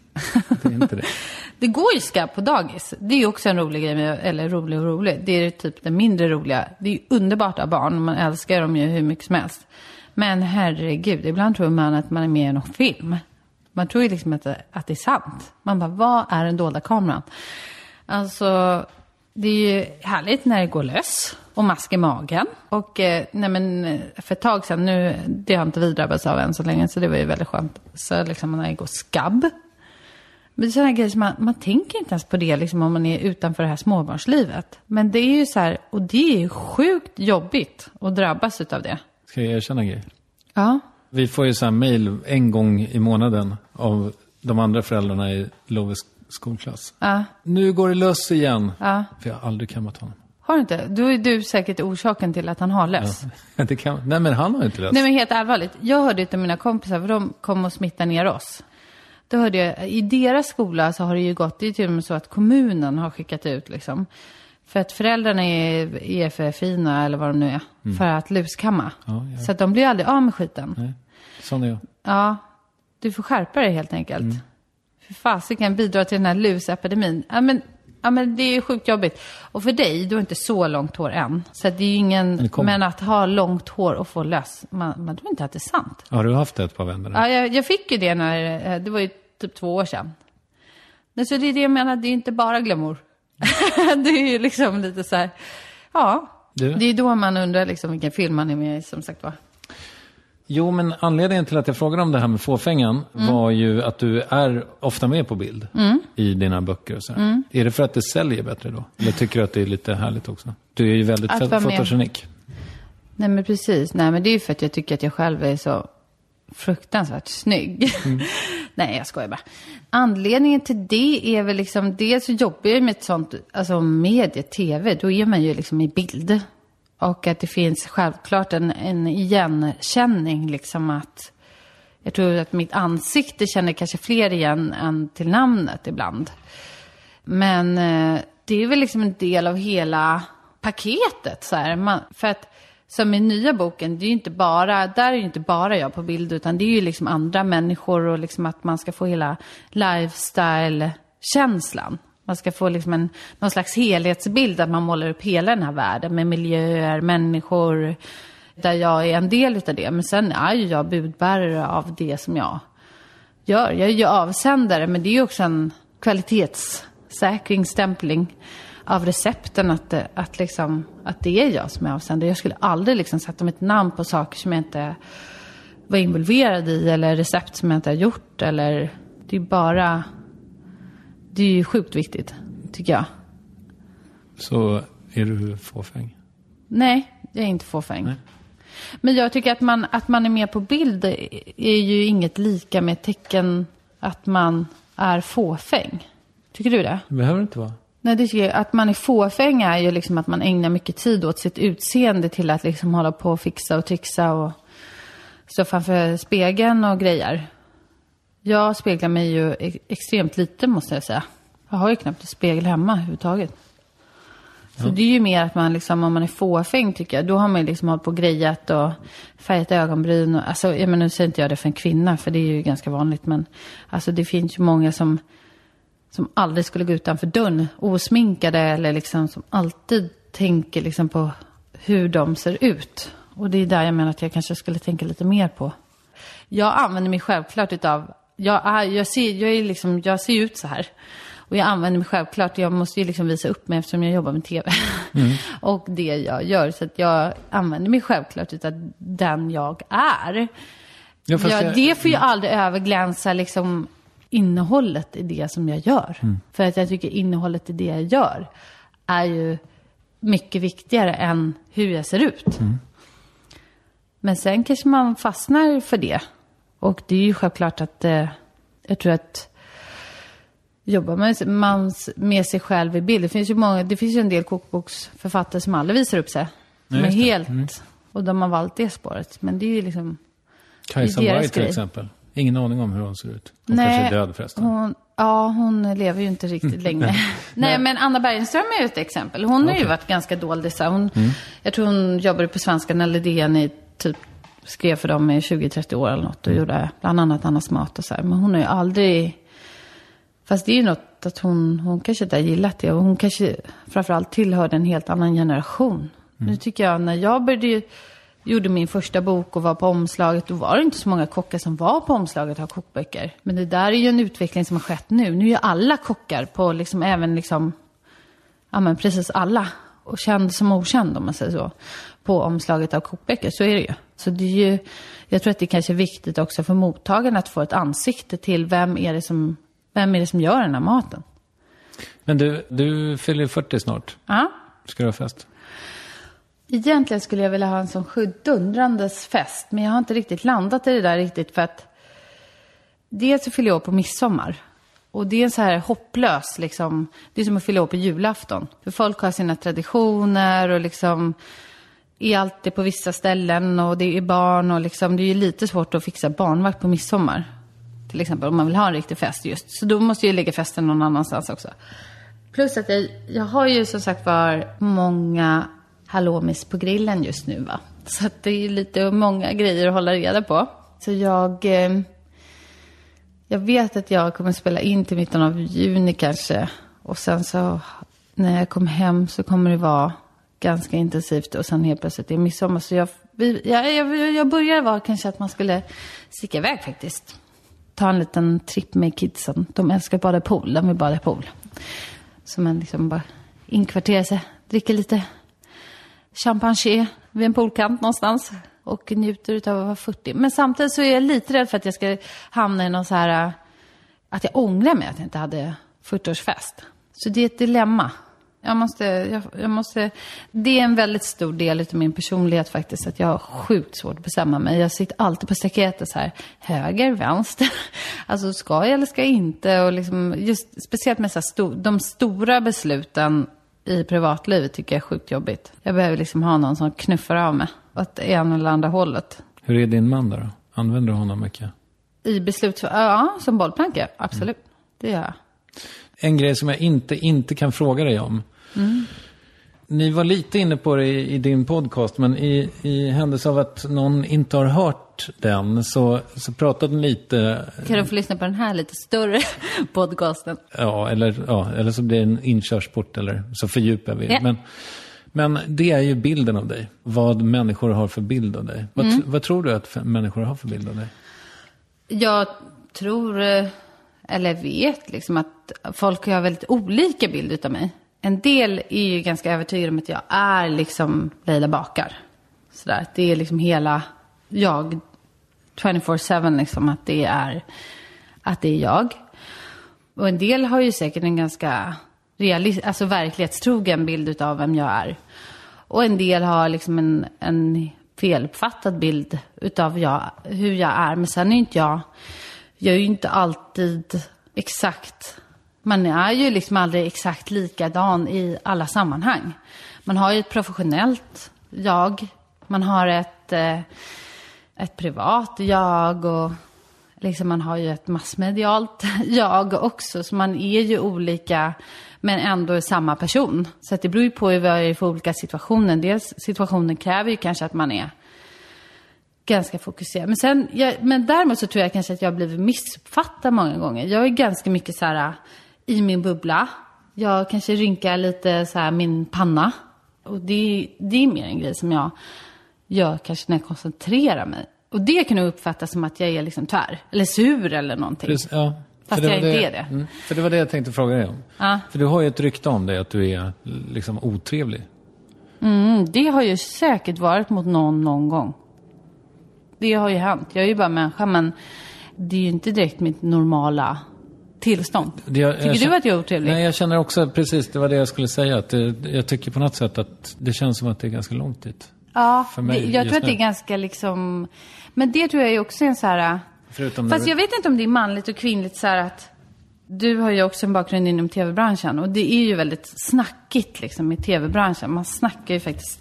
det är inte det. Det går ju skabb på dagis. Det är ju också en rolig grej, med, eller rolig och rolig. Det är typ det mindre roliga. Det är ju underbart att ha barn, man älskar dem ju hur mycket som helst. Men herregud, ibland tror man att man är med i någon film. Man tror ju liksom att det, att det är sant. Man bara, vad är den dolda kameran? Alltså, det är ju härligt när det går lös och mask i magen. Och eh, nej men, eh, för ett tag sedan, nu, det har inte vi drabbats av än så länge, så det var ju väldigt skönt. Så liksom när det går skabb. Men det är sådana grejer som man, man tänker inte ens på det liksom, om man är utanför det här småbarnslivet. Men det är ju så här, och det är ju sjukt jobbigt att drabbas utav det. Ska jag erkänna en grej? Ja. Vi får ju så här mail en gång i månaden av de andra föräldrarna i Loves skolklass. Ja. Nu går det löss igen. Ja. För jag har aldrig kammat honom. Har du inte? Då är du säkert orsaken till att han har löss. Det kan, nej men han har inte löss. Nej men helt allvarligt. Jag hörde utav mina kompisar, för de kom och smittade ner oss. Då hörde jag, i deras skola så har det ju gått, det är till och med så att kommunen har skickat ut liksom. För att föräldrarna är, är för fina eller vad de nu är. För att luskamma. Ja, ja. Så att de blir aldrig av med skiten. Nej, sån är jag. Ja, du får skärpa dig helt enkelt. Mm. För fasiken bidra till den här lusepidemin. Ja men, ja men det är ju sjukt jobbigt. Och för dig, du har inte så långt hår än. Så det är ju ingen, det kommer. men att ha långt hår och få löss, man, man tror inte att det är sant. Har du haft det ett par vänner? Ja, jag, jag fick ju det när, eh, det var ju typ två år sedan. Men så det är det jag menar, det är inte bara glamour. det är ju liksom lite så här, ja. Du? Det är då man undrar liksom vilken film man är med i, som sagt var. Jo, men anledningen till att jag frågade om det här med fåfängan Mm. var ju att du är ofta med på bild i dina böcker och så. Mm. Är det för att det säljer bättre då? Eller tycker du att det är lite härligt också? Du är ju väldigt fotogenik. Nej men precis, nej men det är ju för att jag tycker att jag själv är så fruktansvärt snygg. nej jag skojar bara. Anledningen till det är väl liksom, dels så jobbar jag med ett sånt, alltså media, tv, då är man ju liksom i bild. Och att det finns självklart en, en igenkänning liksom att, jag tror att mitt ansikte känner kanske fler igen än till namnet ibland. Men eh, det är väl liksom en del av hela paketet. Så här. Man, för att som i nya boken, det är ju inte bara, där är ju inte bara jag på bild, utan det är ju liksom andra människor och liksom att man ska få hela lifestyle-känslan. Man ska få liksom en, någon slags helhetsbild, att man målar upp hela den här världen med miljöer, människor, där jag är en del utav det. Men sen är ju jag budbärare av det som jag gör. Jag är ju avsändare, men det är ju också en kvalitetssäkring, stämpling av recepten att, det- att, liksom, att det är jag som är avsändare. Jag skulle aldrig liksom sätta mitt namn på saker som jag inte var involverad i eller recept som jag inte har gjort. Eller, det är bara... Det är ju sjukt viktigt, tycker jag. Så är du fåfäng. Nej, jag är inte fåfäng. Men jag tycker att man, att man är med på bild är ju inget lika med tecken att man är fåfäng. Tycker du det? Det behöver inte vara. Nej, det tycker jag. Att man är fåfäng är ju liksom att man ägnar mycket tid åt sitt utseende till att liksom hålla på och fixa och trixa och stå framför spegeln och grejer. Jag speglar mig ju e- extremt lite måste jag säga. Jag har ju knappt en spegel hemma överhuvudtaget. Så det är ju mer att man liksom, om man är fåfäng tycker jag, då har man ju liksom hållit på och grejat och färgat ögonbryn. Och, alltså, jag menar, nu säger inte jag det för en kvinna, för det är ju ganska vanligt. Men alltså det finns ju många som, som aldrig skulle gå utanför dörren osminkade eller liksom som alltid tänker liksom på hur de ser ut. Och det är där jag menar att jag kanske skulle tänka lite mer på. Jag använder mig självklart utav, jag, är, jag, ser, jag, är liksom, jag ser ut så här. Och jag använder mig självklart, jag måste ju liksom visa upp mig eftersom jag jobbar med tv. och det jag gör. Så att jag använder mig självklart utav den jag är. Ja, jag- det får ju aldrig överglänsa liksom innehållet i det som jag gör. För att jag tycker innehållet i det jag gör är ju mycket viktigare än hur jag ser ut. Men sen kanske man fastnar för det. Och det är ju självklart att eh, jag tror att jobbar man man med sig själv i bild. Det finns ju, många, det finns ju en del kokboksförfattare som aldrig visar upp sig. Som är just det. helt, och de har valt det spåret. Men det är ju liksom... Kajsa är Warg till exempel. Ingen aning om hur hon ser ut. Hon kanske är död förresten. Hon, ja, hon lever ju inte riktigt länge. Nej, men Anna Bergenström är ju ett exempel. Hon har ju varit ganska doldis. så. Hon, Mm. Jag tror hon jobbade på Svenska när DN i typ skrev för dem i 20-30 år eller något. Och gjorde bland annat Annas mat och så här. Men hon har ju aldrig... Fast det är ju något att hon, hon kanske inte har gillat det. Och hon kanske framförallt tillhörde en helt annan generation. Nu tycker jag, när jag började gjorde min första bok och var på omslaget, då var det inte så många kockar som var på omslaget av kokböcker. Men det där är ju en utveckling som har skett nu. Nu är ju alla kockar på, liksom även liksom, ja men precis alla. Och känd som okänd om man säger så. På omslaget av kokböcker, så är det ju. Så det är ju, jag tror att det kanske är viktigt också för mottagaren att få ett ansikte till vem är det som, vem är det som gör den här maten. Men du, du fyller 40 snart. Ja. Ska du ha fest? Egentligen skulle jag vilja ha en sån sjudundrandes fest, men jag har inte riktigt landat i det där riktigt för att dels så fyller jag år på midsommar. Och det är en så här hopplös, liksom, det är som att fylla år på julafton. För folk har sina traditioner och liksom är alltid på vissa ställen och det är barn och liksom, det är ju lite svårt att fixa barnvakt på midsommar. Till exempel om man vill ha en riktig fest just. Så då måste jag lägga festen någon annanstans också. Plus att jag, jag har ju som sagt var många halloumis på grillen just nu va. Så att det är ju lite många grejer att hålla reda på. Så jag, eh, jag vet att jag kommer spela in till mitten av juni kanske. Och sen så när jag kommer hem så kommer det vara ganska intensivt och sen helt plötsligt är det midsommar. Så jag, vi, jag, jag, jag börjar vara kanske att man skulle sticka iväg faktiskt. ta en liten tripp med kidsen. De älskar att bada i pool, de vill bada i pool. Så man liksom bara inkvarterar sig, dricker lite champagne vid en poolkant någonstans och njuter av att vara 40. Men samtidigt så är jag lite rädd för att jag ska hamna i någon så här, äh, att jag ångrar mig att jag inte hade 40-årsfest. Så det är ett dilemma. Jag måste, jag, jag måste, det är en väldigt stor del av min personlighet faktiskt, att jag har sjukt svårt att bestämma mig. Jag sitter alltid på staketet så här, höger, vänster. Alltså ska jag eller ska jag inte? Och liksom, just speciellt med så här sto, de stora besluten i privatlivet tycker jag är sjukt jobbigt. Jag behöver liksom ha någon som knuffar av mig åt ena eller andra hållet. Hur är din man då? Använder du honom mycket? I beslut, ja, som bollplanka, absolut. Mm. Det gör jag. En grej som jag inte, inte kan fråga dig om. Ni var lite inne på det i, i din podcast, men i, i händelse av att någon inte har hört den så, så pratade ni lite, Kan du få lyssna på den här lite större podcasten? ja eller, ja, eller så blir det en inkörsport eller så fördjupar vi. Ja. Men, men det är ju bilden av dig. Vad människor har för bild av dig. Vad, Mm. vad tror du att människor har för bild av dig? Jag tror, eh, eller vet liksom att folk har väldigt olika bild utav mig. En del är ju ganska övertygade om att jag är liksom Leila Bakar. Sådär, det är liksom hela jag, 24-7 liksom, att det är, att det är jag. Och en del har ju säkert en ganska realist, alltså verklighetstrogen bild utav vem jag är. Och en del har liksom en, en feluppfattad bild utav jag, hur jag är. Men sen är ju inte jag, jag är ju inte alltid exakt, man är ju liksom aldrig exakt likadan i alla sammanhang. Man har ju ett professionellt jag, man har ett, eh, ett privat jag och liksom man har ju ett massmedialt jag också. Så man är ju olika men ändå är samma person. Så att det beror ju på vad det är för olika situationer. Dels situationen kräver ju kanske att man är ganska fokuserad. Men, sen, jag, men däremot så tror jag kanske att jag har blivit missuppfattad många gånger. Jag är ganska mycket så här i min bubbla. Jag kanske rynkar lite så här min panna. Och det, det är mer en grej som jag gör kanske när jag koncentrerar mig. Och det kan nog uppfattas som att jag är liksom tvär. Eller sur eller någonting. Precis, ja. Fast det jag inte är det. Mm, för det var det jag tänkte fråga dig om. Ja. För du har ju ett rykte om dig att du är liksom otrevlig. Mm, det har ju säkert varit mot någon någon gång. Det har ju hänt. Jag är ju bara människa, men det är ju inte direkt mitt normala tillstånd. Det- jag- Tycker jag du att jag är otrevlig? Nej, jag känner också precis, det var det jag skulle säga. Att det, jag tycker på något sätt att det känns som att det är ganska långt dit. ja, för mig det, jag tror att det är ganska liksom... Men det tror jag är också en så här... Förutom Fast jag vet inte om det är manligt och kvinnligt så här att... Du har ju också en bakgrund inom tv-branschen och det är ju väldigt snackigt liksom i tv-branschen. Man snackar ju faktiskt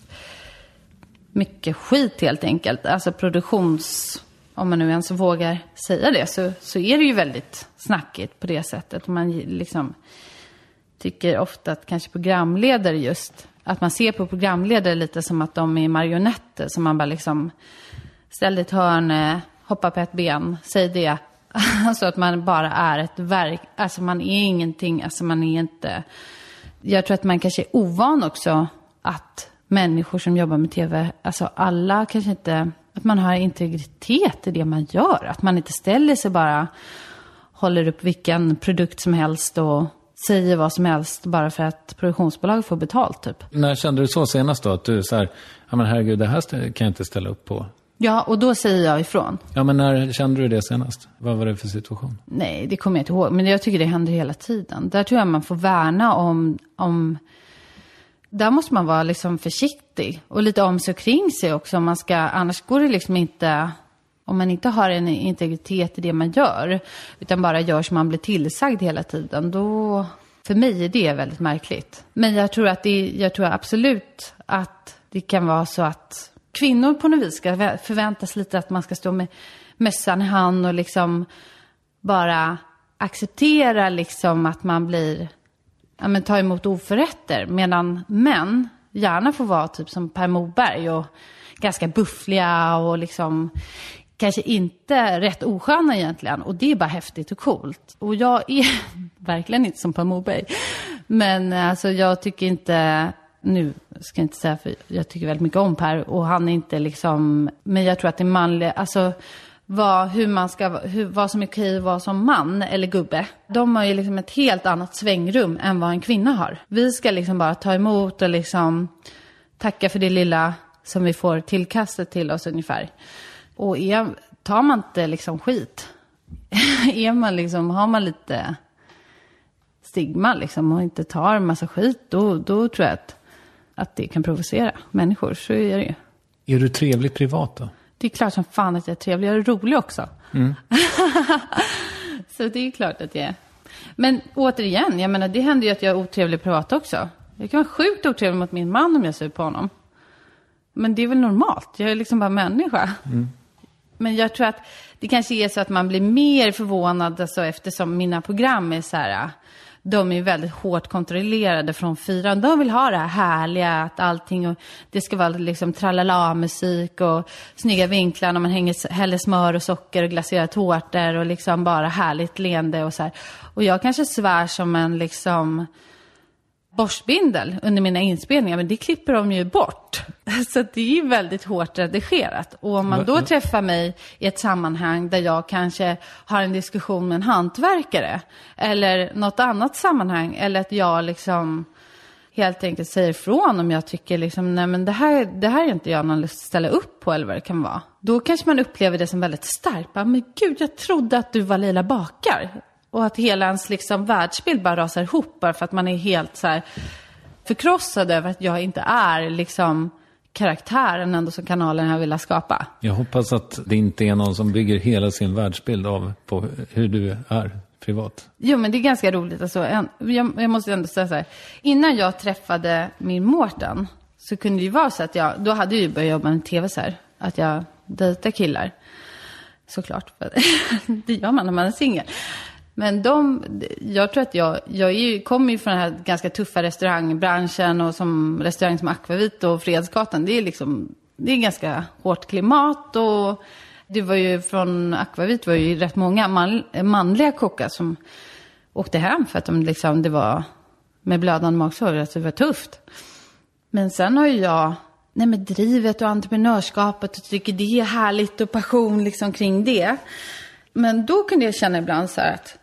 mycket skit helt enkelt. Alltså produktions... Om man nu ens vågar säga det så, så är det ju väldigt snackigt på det sättet. Man liksom tycker ofta att kanske programledare just, att man ser på programledare lite som att de är marionetter. Som man bara liksom, ställ dig i ett hörn, eh, hoppa på ett ben, säg det. Alltså att man bara är ett verk, alltså man är ingenting, alltså man är inte... Jag tror att man kanske är ovan också att människor som jobbar med tv, alltså alla kanske inte, att man har integritet i det man gör. Att man inte ställer sig bara, håller upp vilken produkt som helst och säger vad som helst bara för att produktionsbolag får betalt typ. När kände du så senast då? Att du så här, ja men herregud, det här kan jag inte ställa upp på. Ja, och då säger jag ifrån. Ja, men när kände du det senast? Vad var det för situation? Nej, det kommer jag inte ihåg. Men jag tycker det händer hela tiden. Där tror jag man får värna om, om... Där måste man vara liksom försiktig. Och lite om sig och kring sig också. Om man ska, annars går det liksom inte... Om man inte har en integritet i det man gör. Utan bara gör som man blir tillsagd hela tiden. Då... För mig är det väldigt märkligt. Men jag tror, att det, jag tror absolut att det kan vara så att kvinnor på något vis ska förväntas lite att man ska stå med mössan i hand och liksom bara acceptera liksom att man blir, ja men ta emot oförrätter. Medan män gärna får vara typ som Per Morberg och ganska buffliga och liksom kanske inte rätt osköna egentligen. Och det är bara häftigt och coolt. Och jag är verkligen inte som Per Morberg. Men alltså jag tycker inte, nu ska jag inte säga för jag tycker väldigt mycket om Per och han är inte liksom, men jag tror att det är manliga, alltså vad, hur man ska, hur, vad som är okej att vara som man eller gubbe. De har ju liksom ett helt annat svängrum än vad en kvinna har. Vi ska liksom bara ta emot och liksom tacka för det lilla som vi får tillkastet till oss ungefär. Och är, tar man inte liksom skit, är man liksom, har man lite stigma liksom och inte tar en massa skit, då, då tror jag att, att det kan provocera människor. Så är det ju. Är du trevlig privat då? Det är klart som fan att jag är trevlig. Jag är rolig också. så det är klart att jag är. Men återigen, jag menar, det händer ju att jag är otrevlig privat också. Jag kan vara sjukt otrevlig mot min man om jag ser på honom. Men det är väl normalt. Jag är liksom bara människa. Men jag tror att det kanske är så att man blir mer förvånad alltså, eftersom mina program är så här. De är väldigt hårt kontrollerade från fyran. De vill ha det här härliga, att allting och det ska vara liksom tralala-musik och snygga vinklar när man hänger, häller smör och socker och glaserade tårtor och liksom bara härligt leende och så här. Och jag kanske svär som en liksom borstbindel under mina inspelningar, men det klipper de ju bort. Så det är ju väldigt hårt redigerat. Och om man då träffar mig i ett sammanhang där jag kanske har en diskussion med en hantverkare, eller något annat sammanhang, eller att jag liksom helt enkelt säger ifrån om jag tycker liksom, nej men det här, det här är inte jag någon lust att ställa upp på eller vad det kan vara. Då kanske man upplever det som väldigt starkt. Men gud, jag trodde att du var Leila Bakar. Och att hela ens liksom världsbild bara rasar ihop bara för att man är helt så här förkrossad över att jag inte är liksom karaktären ändå som kanalen har velat skapa. Jag hoppas att det inte är någon som bygger hela sin världsbild av på hur du är privat. Jo, men det är ganska roligt. Alltså, jag, jag måste ändå säga så här. Innan jag träffade min Mårten så kunde det ju vara så att jag, då hade jag ju börjat jobba med tv så här. Att jag dejtar killar. Såklart, det gör man när man är singel. Men de, jag tror att jag, jag är ju, kommer ju från den här ganska tuffa restaurangbranschen och som restaurang som Akvavit och Fredsgatan. Det är liksom, det är ganska hårt klimat och det var ju från Akvavit var ju rätt många man, manliga kockar som åkte hem för att de liksom, det var med blödande magsår, att det var tufft. Men sen har ju jag, nej men drivet och entreprenörskapet och tycker det är härligt och passion liksom kring det. Men då kunde jag känna ibland så här att,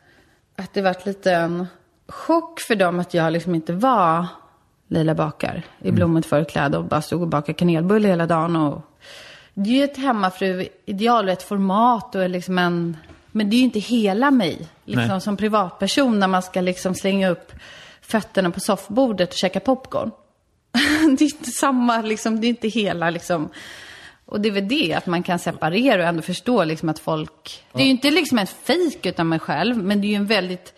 att det vart lite en chock för dem att jag liksom inte var Leila Bakar i blommigt förkläde och bara stod och bakade kanelbulle hela dagen. Och det är ju ett hemmafru-ideal och ett format och liksom en... Men det är ju inte hela mig, liksom Nej. som privatperson när man ska liksom slänga upp fötterna på soffbordet och käka popcorn. det är inte samma, liksom, det är inte hela liksom. Och det är väl det, att man kan separera och ändå förstå liksom att folk... Det är ju inte liksom en fejk utan mig själv, men det är ju en väldigt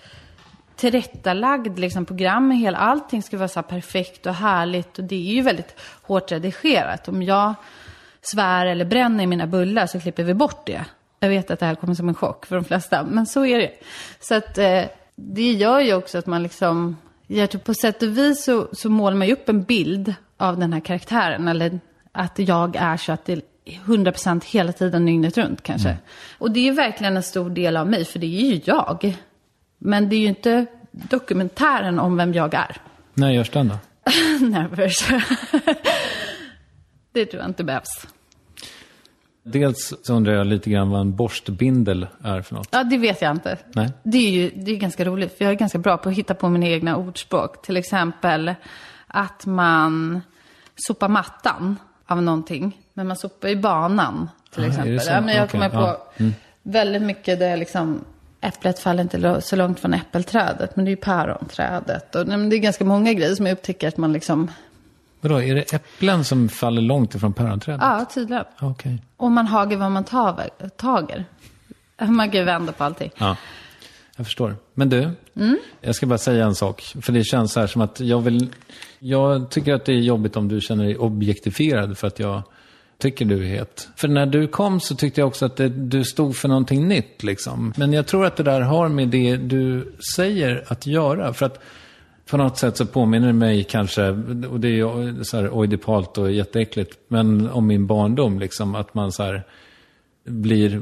tillrättalagd liksom, program. Hela, allting ska vara så perfekt och härligt och det är ju väldigt hårt redigerat. Om jag svär eller bränner i mina bullar så klipper vi bort det. Jag vet att det här kommer som en chock för de flesta, men så är det. Så att eh, det gör ju också att man liksom, jag tror på sätt och vis så, så målar man ju upp en bild av den här karaktären. Eller att jag är så att det är 100% hela tiden dygnet runt kanske. Och det är verkligen en stor del av mig, för det är ju jag. Men det är ju inte dokumentären om vem jag är. När görs den då? Never. det tror jag inte behövs. Dels så undrar jag lite grann vad en borstbindel är för något. Ja, det vet jag inte. Nej. Det är ju det är ganska roligt, för jag är ganska bra på att hitta på mina egna ordspråk. Till exempel att man sopar mattan av någonting. Men man sopar ju banan, till Ah, exempel. Ja, men jag kommer på ja. Mm. väldigt mycket där liksom äpplet faller inte så långt från äppelträdet, men det är ju päronträdet. Och, nej, det är ganska många grejer som jag upptäcker att man liksom, Vadå, är det äpplen som faller långt ifrån päronträdet? ja, tydligen. Okej. Och man hager vad man tager. tager. Man kan ju vända på allting. Ja, jag förstår. Men du, jag ska bara säga en sak. För det känns så här som att jag vill... Jag tycker att det är jobbigt om du känner dig objektifierad för att jag tycker du är het. För när du kom så tyckte jag också att det, du stod för någonting nytt liksom. Men jag tror att det där har med det du säger att göra. För att på något sätt så påminner det mig kanske, och det är ju så här oidipalt och jätteäckligt, men om min barndom liksom. Att man så här blir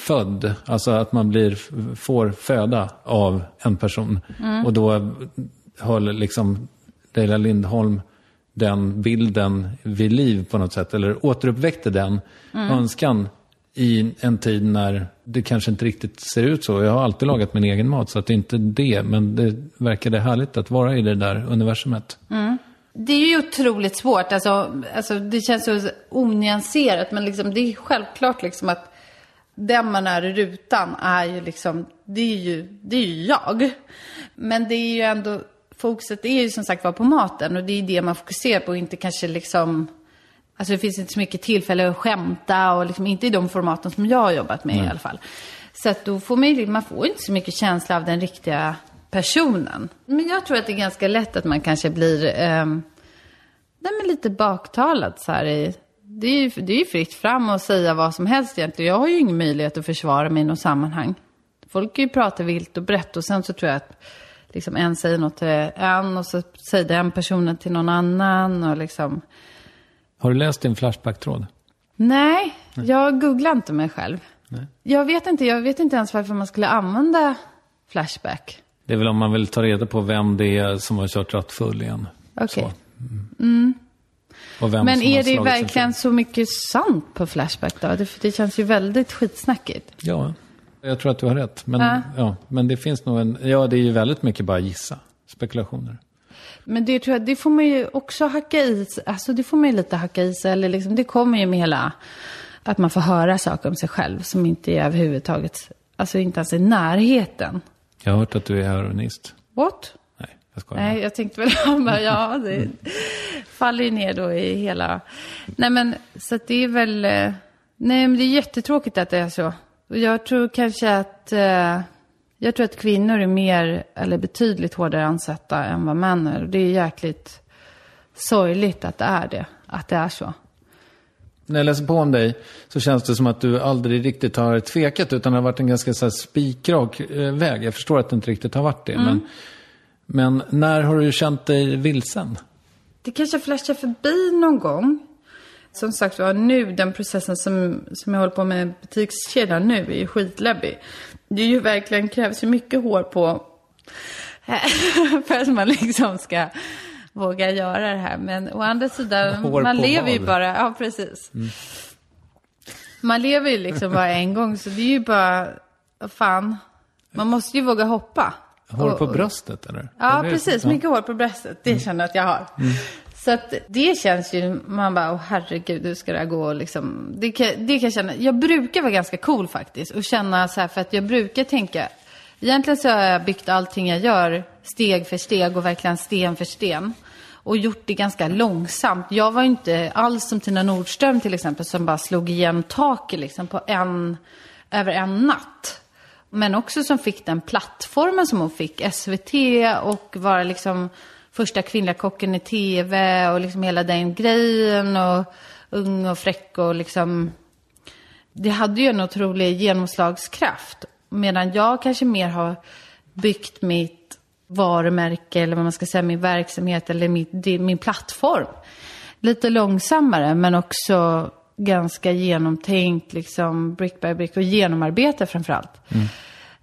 född, alltså att man blir, får föda av en person. Och då höll liksom Leila Lindholm den bilden vid liv på något sätt, eller återuppväckte den önskan i en tid när det kanske inte riktigt ser ut så. Jag har alltid lagat min egen mat så att det är inte det. Men det verkade härligt att vara i det där universumet. Det är ju otroligt svårt. Alltså, alltså, det känns så onyanserat. Men liksom, det är självklart liksom att den man är i rutan är ju liksom, det är ju, det är ju jag. Men det är ju ändå, fokuset är ju som sagt var på maten. Och det är det man fokuserar på och inte kanske liksom, alltså det finns inte så mycket tillfälle att skämta och liksom inte i de formaten som jag har jobbat med i alla fall. Så att då får man man får inte så mycket känsla av den riktiga personen. Men jag tror att det är ganska lätt att man kanske blir, ehm, nej men lite baktalad så här i, det är ju det är fritt fram att säga vad som helst egentligen. Jag har ju ingen möjlighet att försvara mig i något sammanhang. Folk kan ju prata vilt och brett och sen så tror jag att liksom en säger något till en och så säger den personen till någon annan och liksom. Har du läst din Flashback-tråd? Nej, jag googlar inte mig själv. Jag vet inte, jag vet inte ens varför man skulle använda Flashback. Det är väl om man vill ta reda på vem det är som har kört rattfull igen. Okej. Så. Mm. Vem Men är det verkligen så mycket sant på Flashback då? Det, det känns ju väldigt skitsnackigt. Ja, jag tror att du har rätt. Men, Ja. ja, men det finns nog en... Ja, det är ju väldigt mycket bara gissa. Spekulationer. Men det tror jag, det får man ju också hacka i. Alltså det får man ju lite hacka i sig. Eller liksom, det kommer ju med hela, att man får höra saker om sig själv som inte är överhuvudtaget, alltså inte ens i närheten. Jag har hört att du är heroinist. What? Jag skojar. Nej, jag tänkte väl, bara, ja, det faller ju ner då i hela... Nej, men så att det är väl... eh, Nej, men det är jättetråkigt att det är så. Jag tror kanske att... eh, Jag tror att kvinnor är mer, eller betydligt hårdare ansatta än vad män är. Och det är jäkligt sorgligt att det är det. Att det är så. När jag läser på om dig så känns det som att du aldrig riktigt har tvekat utan det har varit en ganska så här spikrak eh, väg. Jag förstår att det inte riktigt har varit det. Men, men när har du känt dig vilsen? Det kanske flashar förbi någon gång. Som sagt var, nu, den processen som, som jag håller på med butikskedjan nu är ju skitläbbig. Det är ju verkligen, krävs ju mycket hår på för att man liksom ska våga göra det här. Men å andra sidan, Hår man lever ju vad? bara, ja precis. Man lever ju liksom bara en gång, så det är ju bara, fan, man måste ju våga hoppa. Hår på bröstet eller? Ja, Eller- precis. Mycket hår på bröstet. Det känner jag att jag har. Så att det känns ju, man bara, åh herregud, hur ska det här gå? Och Liksom, det, kan, det kan jag känna. Jag brukar vara ganska cool faktiskt. Och känna så här, för att jag brukar tänka, egentligen så har jag byggt allting jag gör steg för steg och verkligen sten för sten. Och gjort det ganska långsamt. Jag var ju inte alls som Tina Nordström till exempel, som bara slog igen taket liksom på en, över en natt. Men också som fick den plattformen som hon fick, SVT och vara liksom första kvinnliga kocken i tv och liksom hela den grejen och ung och fräck och liksom. Det hade ju en otrolig genomslagskraft. Medan jag kanske mer har byggt mitt varumärke eller vad man ska säga, min verksamhet eller mitt, min plattform. Lite långsammare men också ganska genomtänkt, liksom brick by brick och genomarbetat framförallt.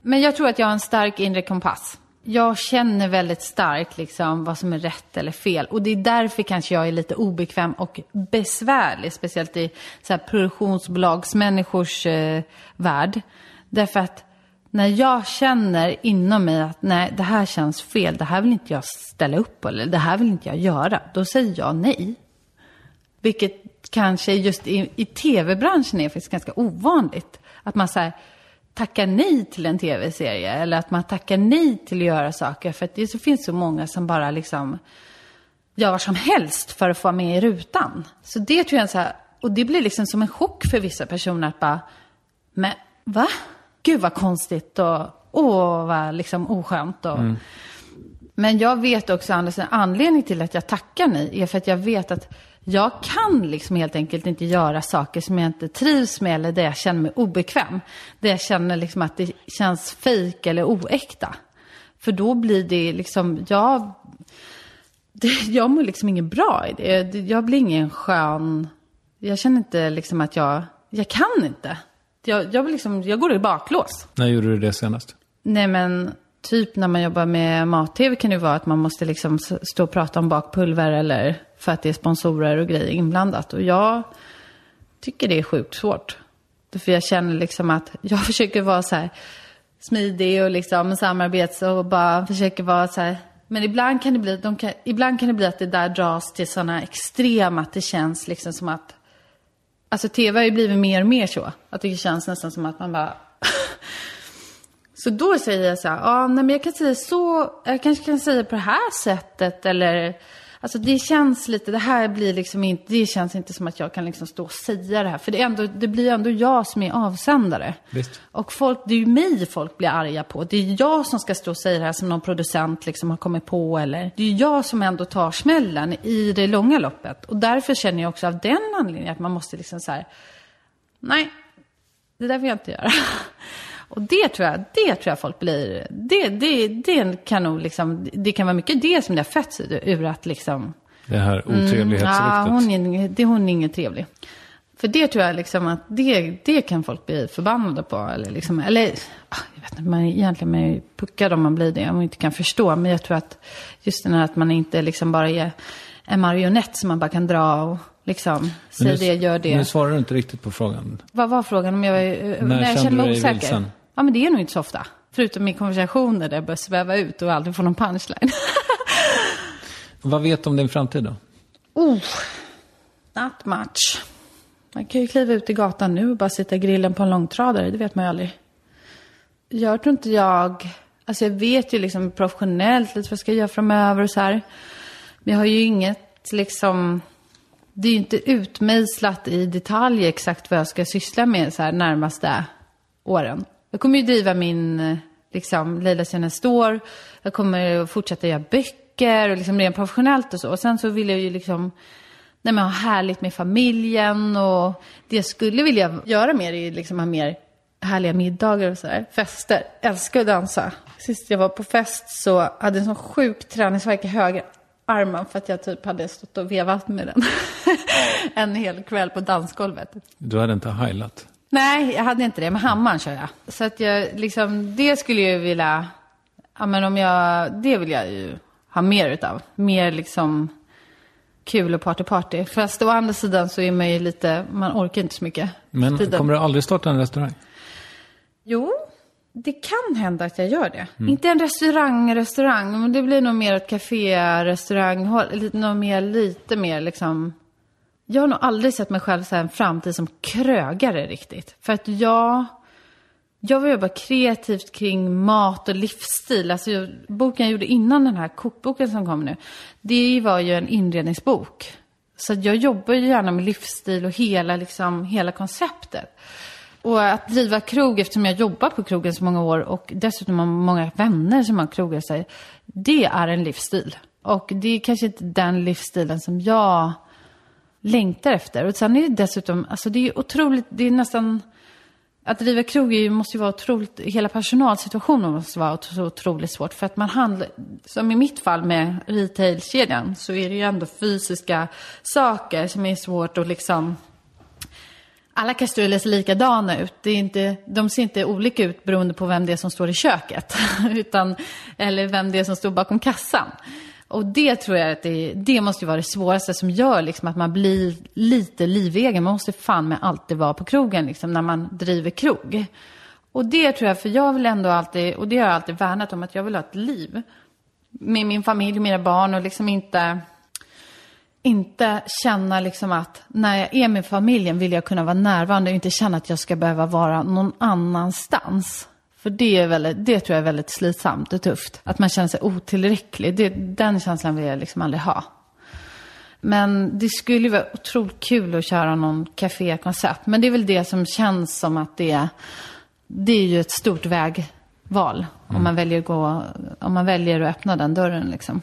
Men jag tror att jag har en stark inre kompass. Jag känner väldigt starkt liksom vad som är rätt eller fel. Och det är därför kanske jag är lite obekväm och besvärlig. Speciellt i så här produktionsbolagsmänniskors eh, värld. Därför att när jag känner inom mig att nej, det här känns fel. Det här vill inte jag ställa upp på. Eller det här vill inte jag göra. Då säger jag nej. Vilket kanske just i, i tv-branschen är faktiskt ganska ovanligt. Att man så här, tackar nej till en tv-serie. Eller att man tackar nej till att göra saker. För att det så finns så många som bara liksom gör vad som helst för att få med i rutan. Så det tror jag så här, och det blir liksom som en chock för vissa personer att bara, men va? Gud vad konstigt och åh vad liksom oskönt. Och, men jag vet också, Anders, en anledning till att jag tackar nej är för att jag vet att jag kan liksom helt enkelt inte göra saker som jag inte trivs med eller där jag känner mig obekväm. Där jag känner liksom att det känns fejk eller oäkta. För då blir det liksom, jag, det, jag mår liksom ingen bra i det. Jag blir ingen skön, jag känner inte liksom att jag, jag kan inte. Jag, jag, liksom, jag går i baklås. När gjorde du det senast? Nej men typ när man jobbar med mat-tv kan det ju vara att man måste liksom stå och prata om bakpulver eller för att det är sponsorer och grejer inblandat. Och jag tycker det är sjukt svårt. För jag känner liksom att jag försöker vara så här smidig och liksom samarbets och bara försöker vara så här. Men ibland kan det bli, de kan, ibland kan det bli att det där dras till sådana extrema att det känns liksom som att Alltså tv har ju blivit mer och mer så. Att det känns nästan som att man bara... så då säger jag så här, ja, nej, men jag kan säga så, jag kanske kan säga på det här sättet eller... Alltså det känns lite, det här blir liksom inte, det känns inte som att jag kan liksom stå och säga det här. För det, ändå, det blir ändå jag som är avsändare. Visst. Och folk, det är ju mig folk blir arga på. Det är jag som ska stå och säga det här som någon producent liksom har kommit på. Eller, det är ju jag som ändå tar smällen i det långa loppet. Och därför känner jag också av den anledningen att man måste liksom så här, nej, det där vill jag inte göra. Och det tror jag, det tror jag folk blir, det, det, det kan nog liksom, det kan vara mycket det som det har fötts ur att liksom, Det här otrevlighetsryktet. ja, hon är, det, hon är ingen trevlig. För det tror jag liksom att det, det kan folk bli förbannade på. Eller, liksom, eller ah, jag vet inte, man är egentligen man är puckad om man blir det, om man inte kan förstå. Men jag tror att just den här att man inte liksom bara är en marionett som man bara kan dra och liksom, säg det, gör det. Nu svarar du inte riktigt på frågan. Vad var frågan om jag, var- när, När jag kände mig osäker? vilsen? Ja, men det är nog inte så ofta. Förutom i konversationer där jag börjar sväva ut och aldrig får någon punchline. Vad vet du om din framtid då? oh, not much. Man kan ju kliva ut i gatan nu och bara sitta i grillen på en långtradare, det vet man ju aldrig. Jag tror inte jag, alltså jag vet ju liksom professionellt lite vad jag ska göra framöver och så här. Men jag har ju inget liksom, det är ju inte utmejslat i detalj exakt vad jag ska syssla med så här närmaste åren. Jag kommer ju driva min, eh, liksom, Leila Känner Står. Jag kommer fortsätta göra böcker och liksom rent professionellt och så. Och sen så vill jag ju liksom, nej men ha härligt med familjen och det jag skulle vilja göra mer är ju liksom ha mer härliga middagar och sådär. Fester. Älskar att dansa. Sist jag var på fest så hade jag en sån sjuk träningsvärk i höger armen för att jag typ hade stått och vevat med den. en hel kväll på dansgolvet. Du hade inte heilat. Nej, jag hade inte det. Med hammaren kör jag. Så att jag liksom, det skulle jag vilja, ja men om jag, det vill jag ju ha mer utav. Mer liksom kul och party-party. Fast å andra sidan så är man ju lite, man orkar inte så mycket. Men Tiden. kommer du aldrig starta en restaurang? Jo, det kan hända att jag gör det. Inte en restaurang, restaurang, men det blir nog mer ett café, restaurang, nog mer, lite mer liksom. Jag har nog aldrig sett mig själv så här en framtid som krögare riktigt. För att jag, jag vill jobba kreativt kring mat och livsstil. Alltså jag, boken jag gjorde innan den här kokboken som kom nu, det var ju en inredningsbok. Så att jag jobbar ju gärna med livsstil och hela, liksom, hela konceptet. Och att driva krog, eftersom jag jobbat på krogen så många år och dessutom har många vänner som har krogar sig, det är en livsstil. Och det är kanske inte den livsstilen som jag längtar efter. Och sen är det dessutom, alltså det är otroligt, det är nästan, att driva krog är ju- måste ju vara otroligt, hela personalsituationen måste vara otroligt svårt. För att man handlar, som i mitt fall med retailkedjan, så är det ju ändå fysiska saker som är svårt att liksom alla kastruller ser likadana ut. Det är inte, de ser inte olika ut beroende på vem det är som står i köket. Utan, eller vem det är som står bakom kassan. Och det tror jag att det, det måste ju vara det svåraste som gör liksom att man blir lite livegen. Man måste fan med alltid vara på krogen liksom, när man driver krog. Och det tror jag, för jag vill ändå alltid, och det har jag alltid värnat om, att jag vill ha ett liv. Med min familj och mina barn och liksom inte inte känna liksom att när jag är med familjen vill jag kunna vara närvarande och inte känna att jag ska behöva vara någon annanstans. För det, är väldigt, det tror jag är väldigt slitsamt och tufft. Att man känner sig otillräcklig. Det, den känslan vill jag liksom aldrig ha. Men det skulle ju vara otroligt kul att köra någon kafékoncept. Men det är väl det som känns som att det, det är ju ett stort vägval. Om, man väljer att gå, om man väljer att öppna den dörren liksom.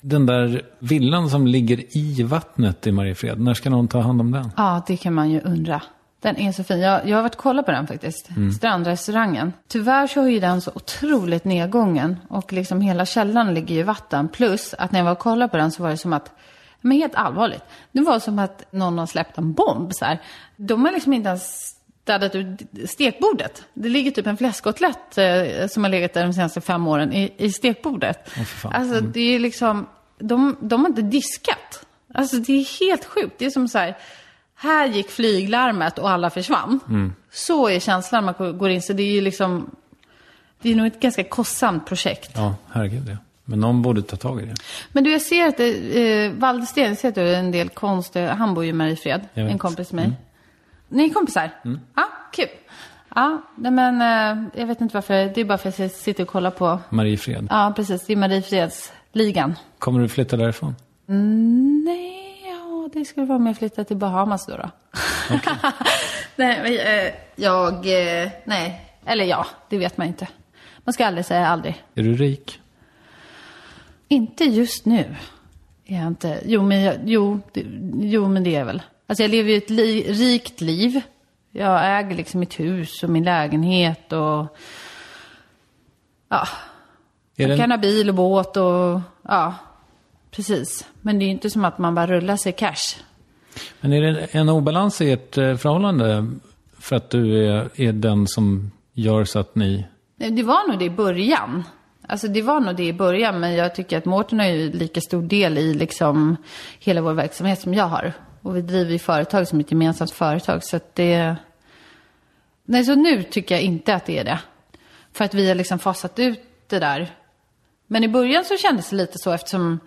Den där villan som ligger i vattnet i Mariefred, när ska någon ta hand om den? Ja, det kan man ju undra. Den är så fin. Jag, jag har varit och kollat på den faktiskt. Strandrestaurangen. Tyvärr så är ju den så otroligt nedgången. Och liksom hela källaren ligger i vatten. Plus att när jag var och kollade på den så var det som att, men helt allvarligt. Det var som att någon har släppt en bomb så här. De har liksom inte ens städat ut stekbordet. Det ligger typ en fläskkotlett eh, som har legat där de senaste fem åren i, i stekbordet. fan. Alltså det är liksom, de, de har inte diskat. Alltså det är helt sjukt. Det är som så här, här gick flyglarmet och alla försvann. Mm. Så är känslan när man går in. Så det är ju liksom, det är nog ett ganska kostsamt projekt. Ja, herregud ja. Men någon borde ta tag i det. Men du, jag ser att det, eh, Valde Sten, ser att du en del konst. Han bor ju i Mariefred, en kompis med mig. Ni är kompisar? Ja, kul. Ja, nej men eh, jag vet inte varför. Det är bara för att jag sitter och kollar på, Mariefred. ja precis, det är Mariefredsligan. Kommer du flytta därifrån? Nej, ja, det skulle vara om jag flyttar till Bahamas då. då. nej, men, eh, jag, eh, nej, eller ja, det vet man inte. Man ska aldrig säga aldrig. Är du rik? Inte just nu. Är jag inte. Jo, men, jag, jo, det, jo, men det är jag väl. Alltså jag lever ju ett li, rikt liv. Jag äger liksom mitt hus och min lägenhet och... Ja. Är Jag kan ha bil och båt och... Ja, precis. Men det är ju inte som att man bara rullar sig cash. men är det en obalans i ert eh, förhållande? För att du är, är den som gör så att ni... Det var nog det i början. Alltså det var nog det i början, men jag tycker att Mårten har ju lika stor del i liksom hela vår verksamhet som jag har. Och vi driver ju företag som ett gemensamt företag, så att det... Nej, så nu tycker jag inte att det är det. För att vi har liksom fasat ut det där. Men i början så kändes det lite så eftersom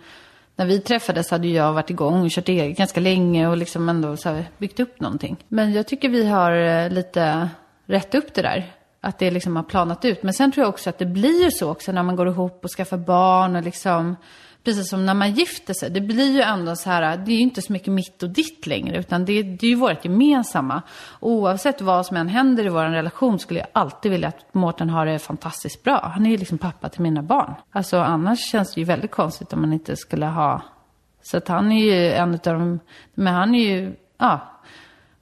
när vi träffades hade ju jag varit igång och kört eget ganska länge och liksom ändå så här byggt upp någonting. Men jag tycker vi har eh, lite rätt upp det där. Att det liksom har planat ut. Men sen tror jag också att det blir ju så också när man går ihop och skaffar barn och liksom, precis som när man gifter sig. Det blir ju ändå så här, det är ju inte så mycket mitt och ditt längre, utan det, det är ju vårt gemensamma. Oavsett vad som än händer i vår relation skulle jag alltid vilja att Mårten har det fantastiskt bra. Han är ju liksom pappa till mina barn. Alltså annars känns det ju väldigt konstigt om man inte skulle ha så att han är ju en av de, men han är ju, ja,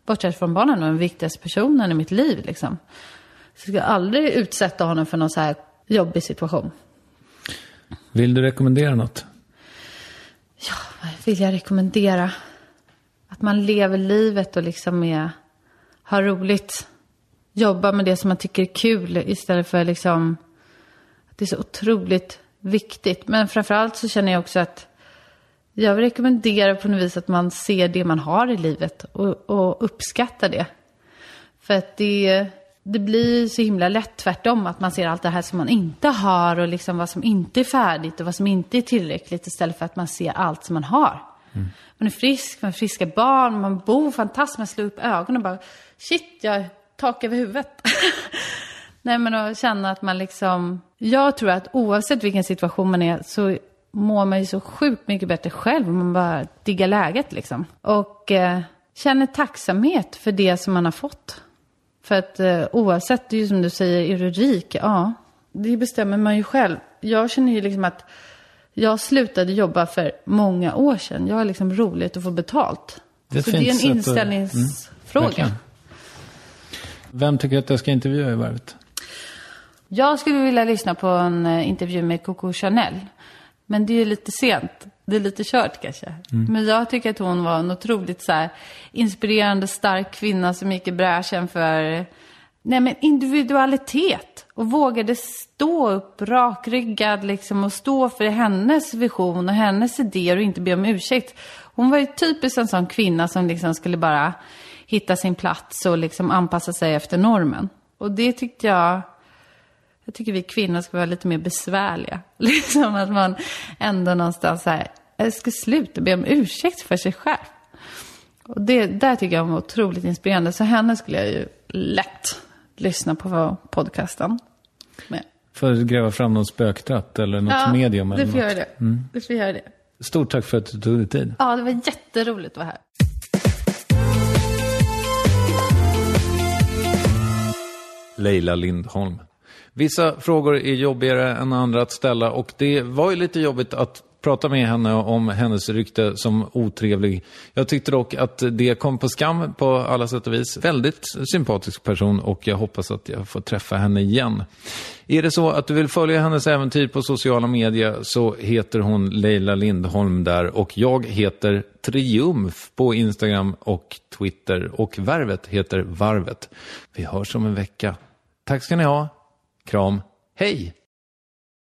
bortsett från barnen, den viktigaste personen i mitt liv liksom. Så jag ska aldrig utsätta honom för någon så här jobbig situation. Vill du rekommendera något? Vad vill jag rekommendera? Att man lever livet och liksom är, har roligt. Jobba med det som man tycker är kul istället för liksom, att det är så otroligt viktigt. Men framförallt så känner jag också att jag vill rekommendera på något vis att man ser det man har i livet och, och uppskattar det. För att det, det blir så himla lätt tvärtom, att man ser allt det här som man inte har och liksom vad som inte är färdigt och vad som inte är tillräckligt istället för att man ser allt som man har. Man är frisk, man har friska barn, man bor fantastiskt, man slår upp ögonen och bara shit, jag har tak över huvudet. Nej men att känna att man liksom, jag tror att oavsett vilken situation man är så mår man ju så sjukt mycket bättre själv om man bara diggar läget liksom. Och eh, känner tacksamhet för det som man har fått. För att eh, oavsett, det är ju som du säger, är du rik? Ja, det bestämmer man ju själv. Jag känner ju liksom att jag slutade jobba för många år sedan. Jag har liksom roligt att få betalt. Det så det är en eh, inställningsfråga. verkligen. Vem tycker att jag ska intervjua i Varvet? Jag skulle vilja lyssna på en eh, intervju med Coco Chanel. Men det är lite sent. Det är lite kört kanske. Men jag tycker att hon var en otroligt så här, inspirerande, stark kvinna som gick i bräschen för nej, men individualitet. Och vågade stå upp rakryggad liksom, och stå för hennes vision och hennes idéer och inte be om ursäkt. Hon var ju typiskt en sån kvinna som liksom skulle bara hitta sin plats och liksom anpassa sig efter normen. Och det tyckte jag jag tycker vi kvinnor ska vara lite mer besvärliga. Liksom att man ändå någonstans så här, jag ska sluta be om ursäkt för sig själv. Och det där tycker jag var otroligt inspirerande. Så henne skulle jag ju lätt lyssna på podcasten med. För att gräva fram någon spöktratt eller något medium eller du får något. göra det. Du får göra det. Stort tack för att du tog dig tid. Ja, det var jätteroligt att vara här. Leila Lindholm. Vissa frågor är jobbigare än andra att ställa och det var ju lite jobbigt att prata med henne om hennes rykte som otrevlig. Jag tyckte dock att det kom på skam på alla sätt och vis. Väldigt sympatisk person och jag hoppas att jag får träffa henne igen. Är det så att du vill följa hennes äventyr på sociala medier så heter hon Leila Lindholm där och jag heter Triumf på Instagram och Twitter och Värvet heter Varvet. Vi hörs om en vecka. Tack ska ni ha. Kram. Hej!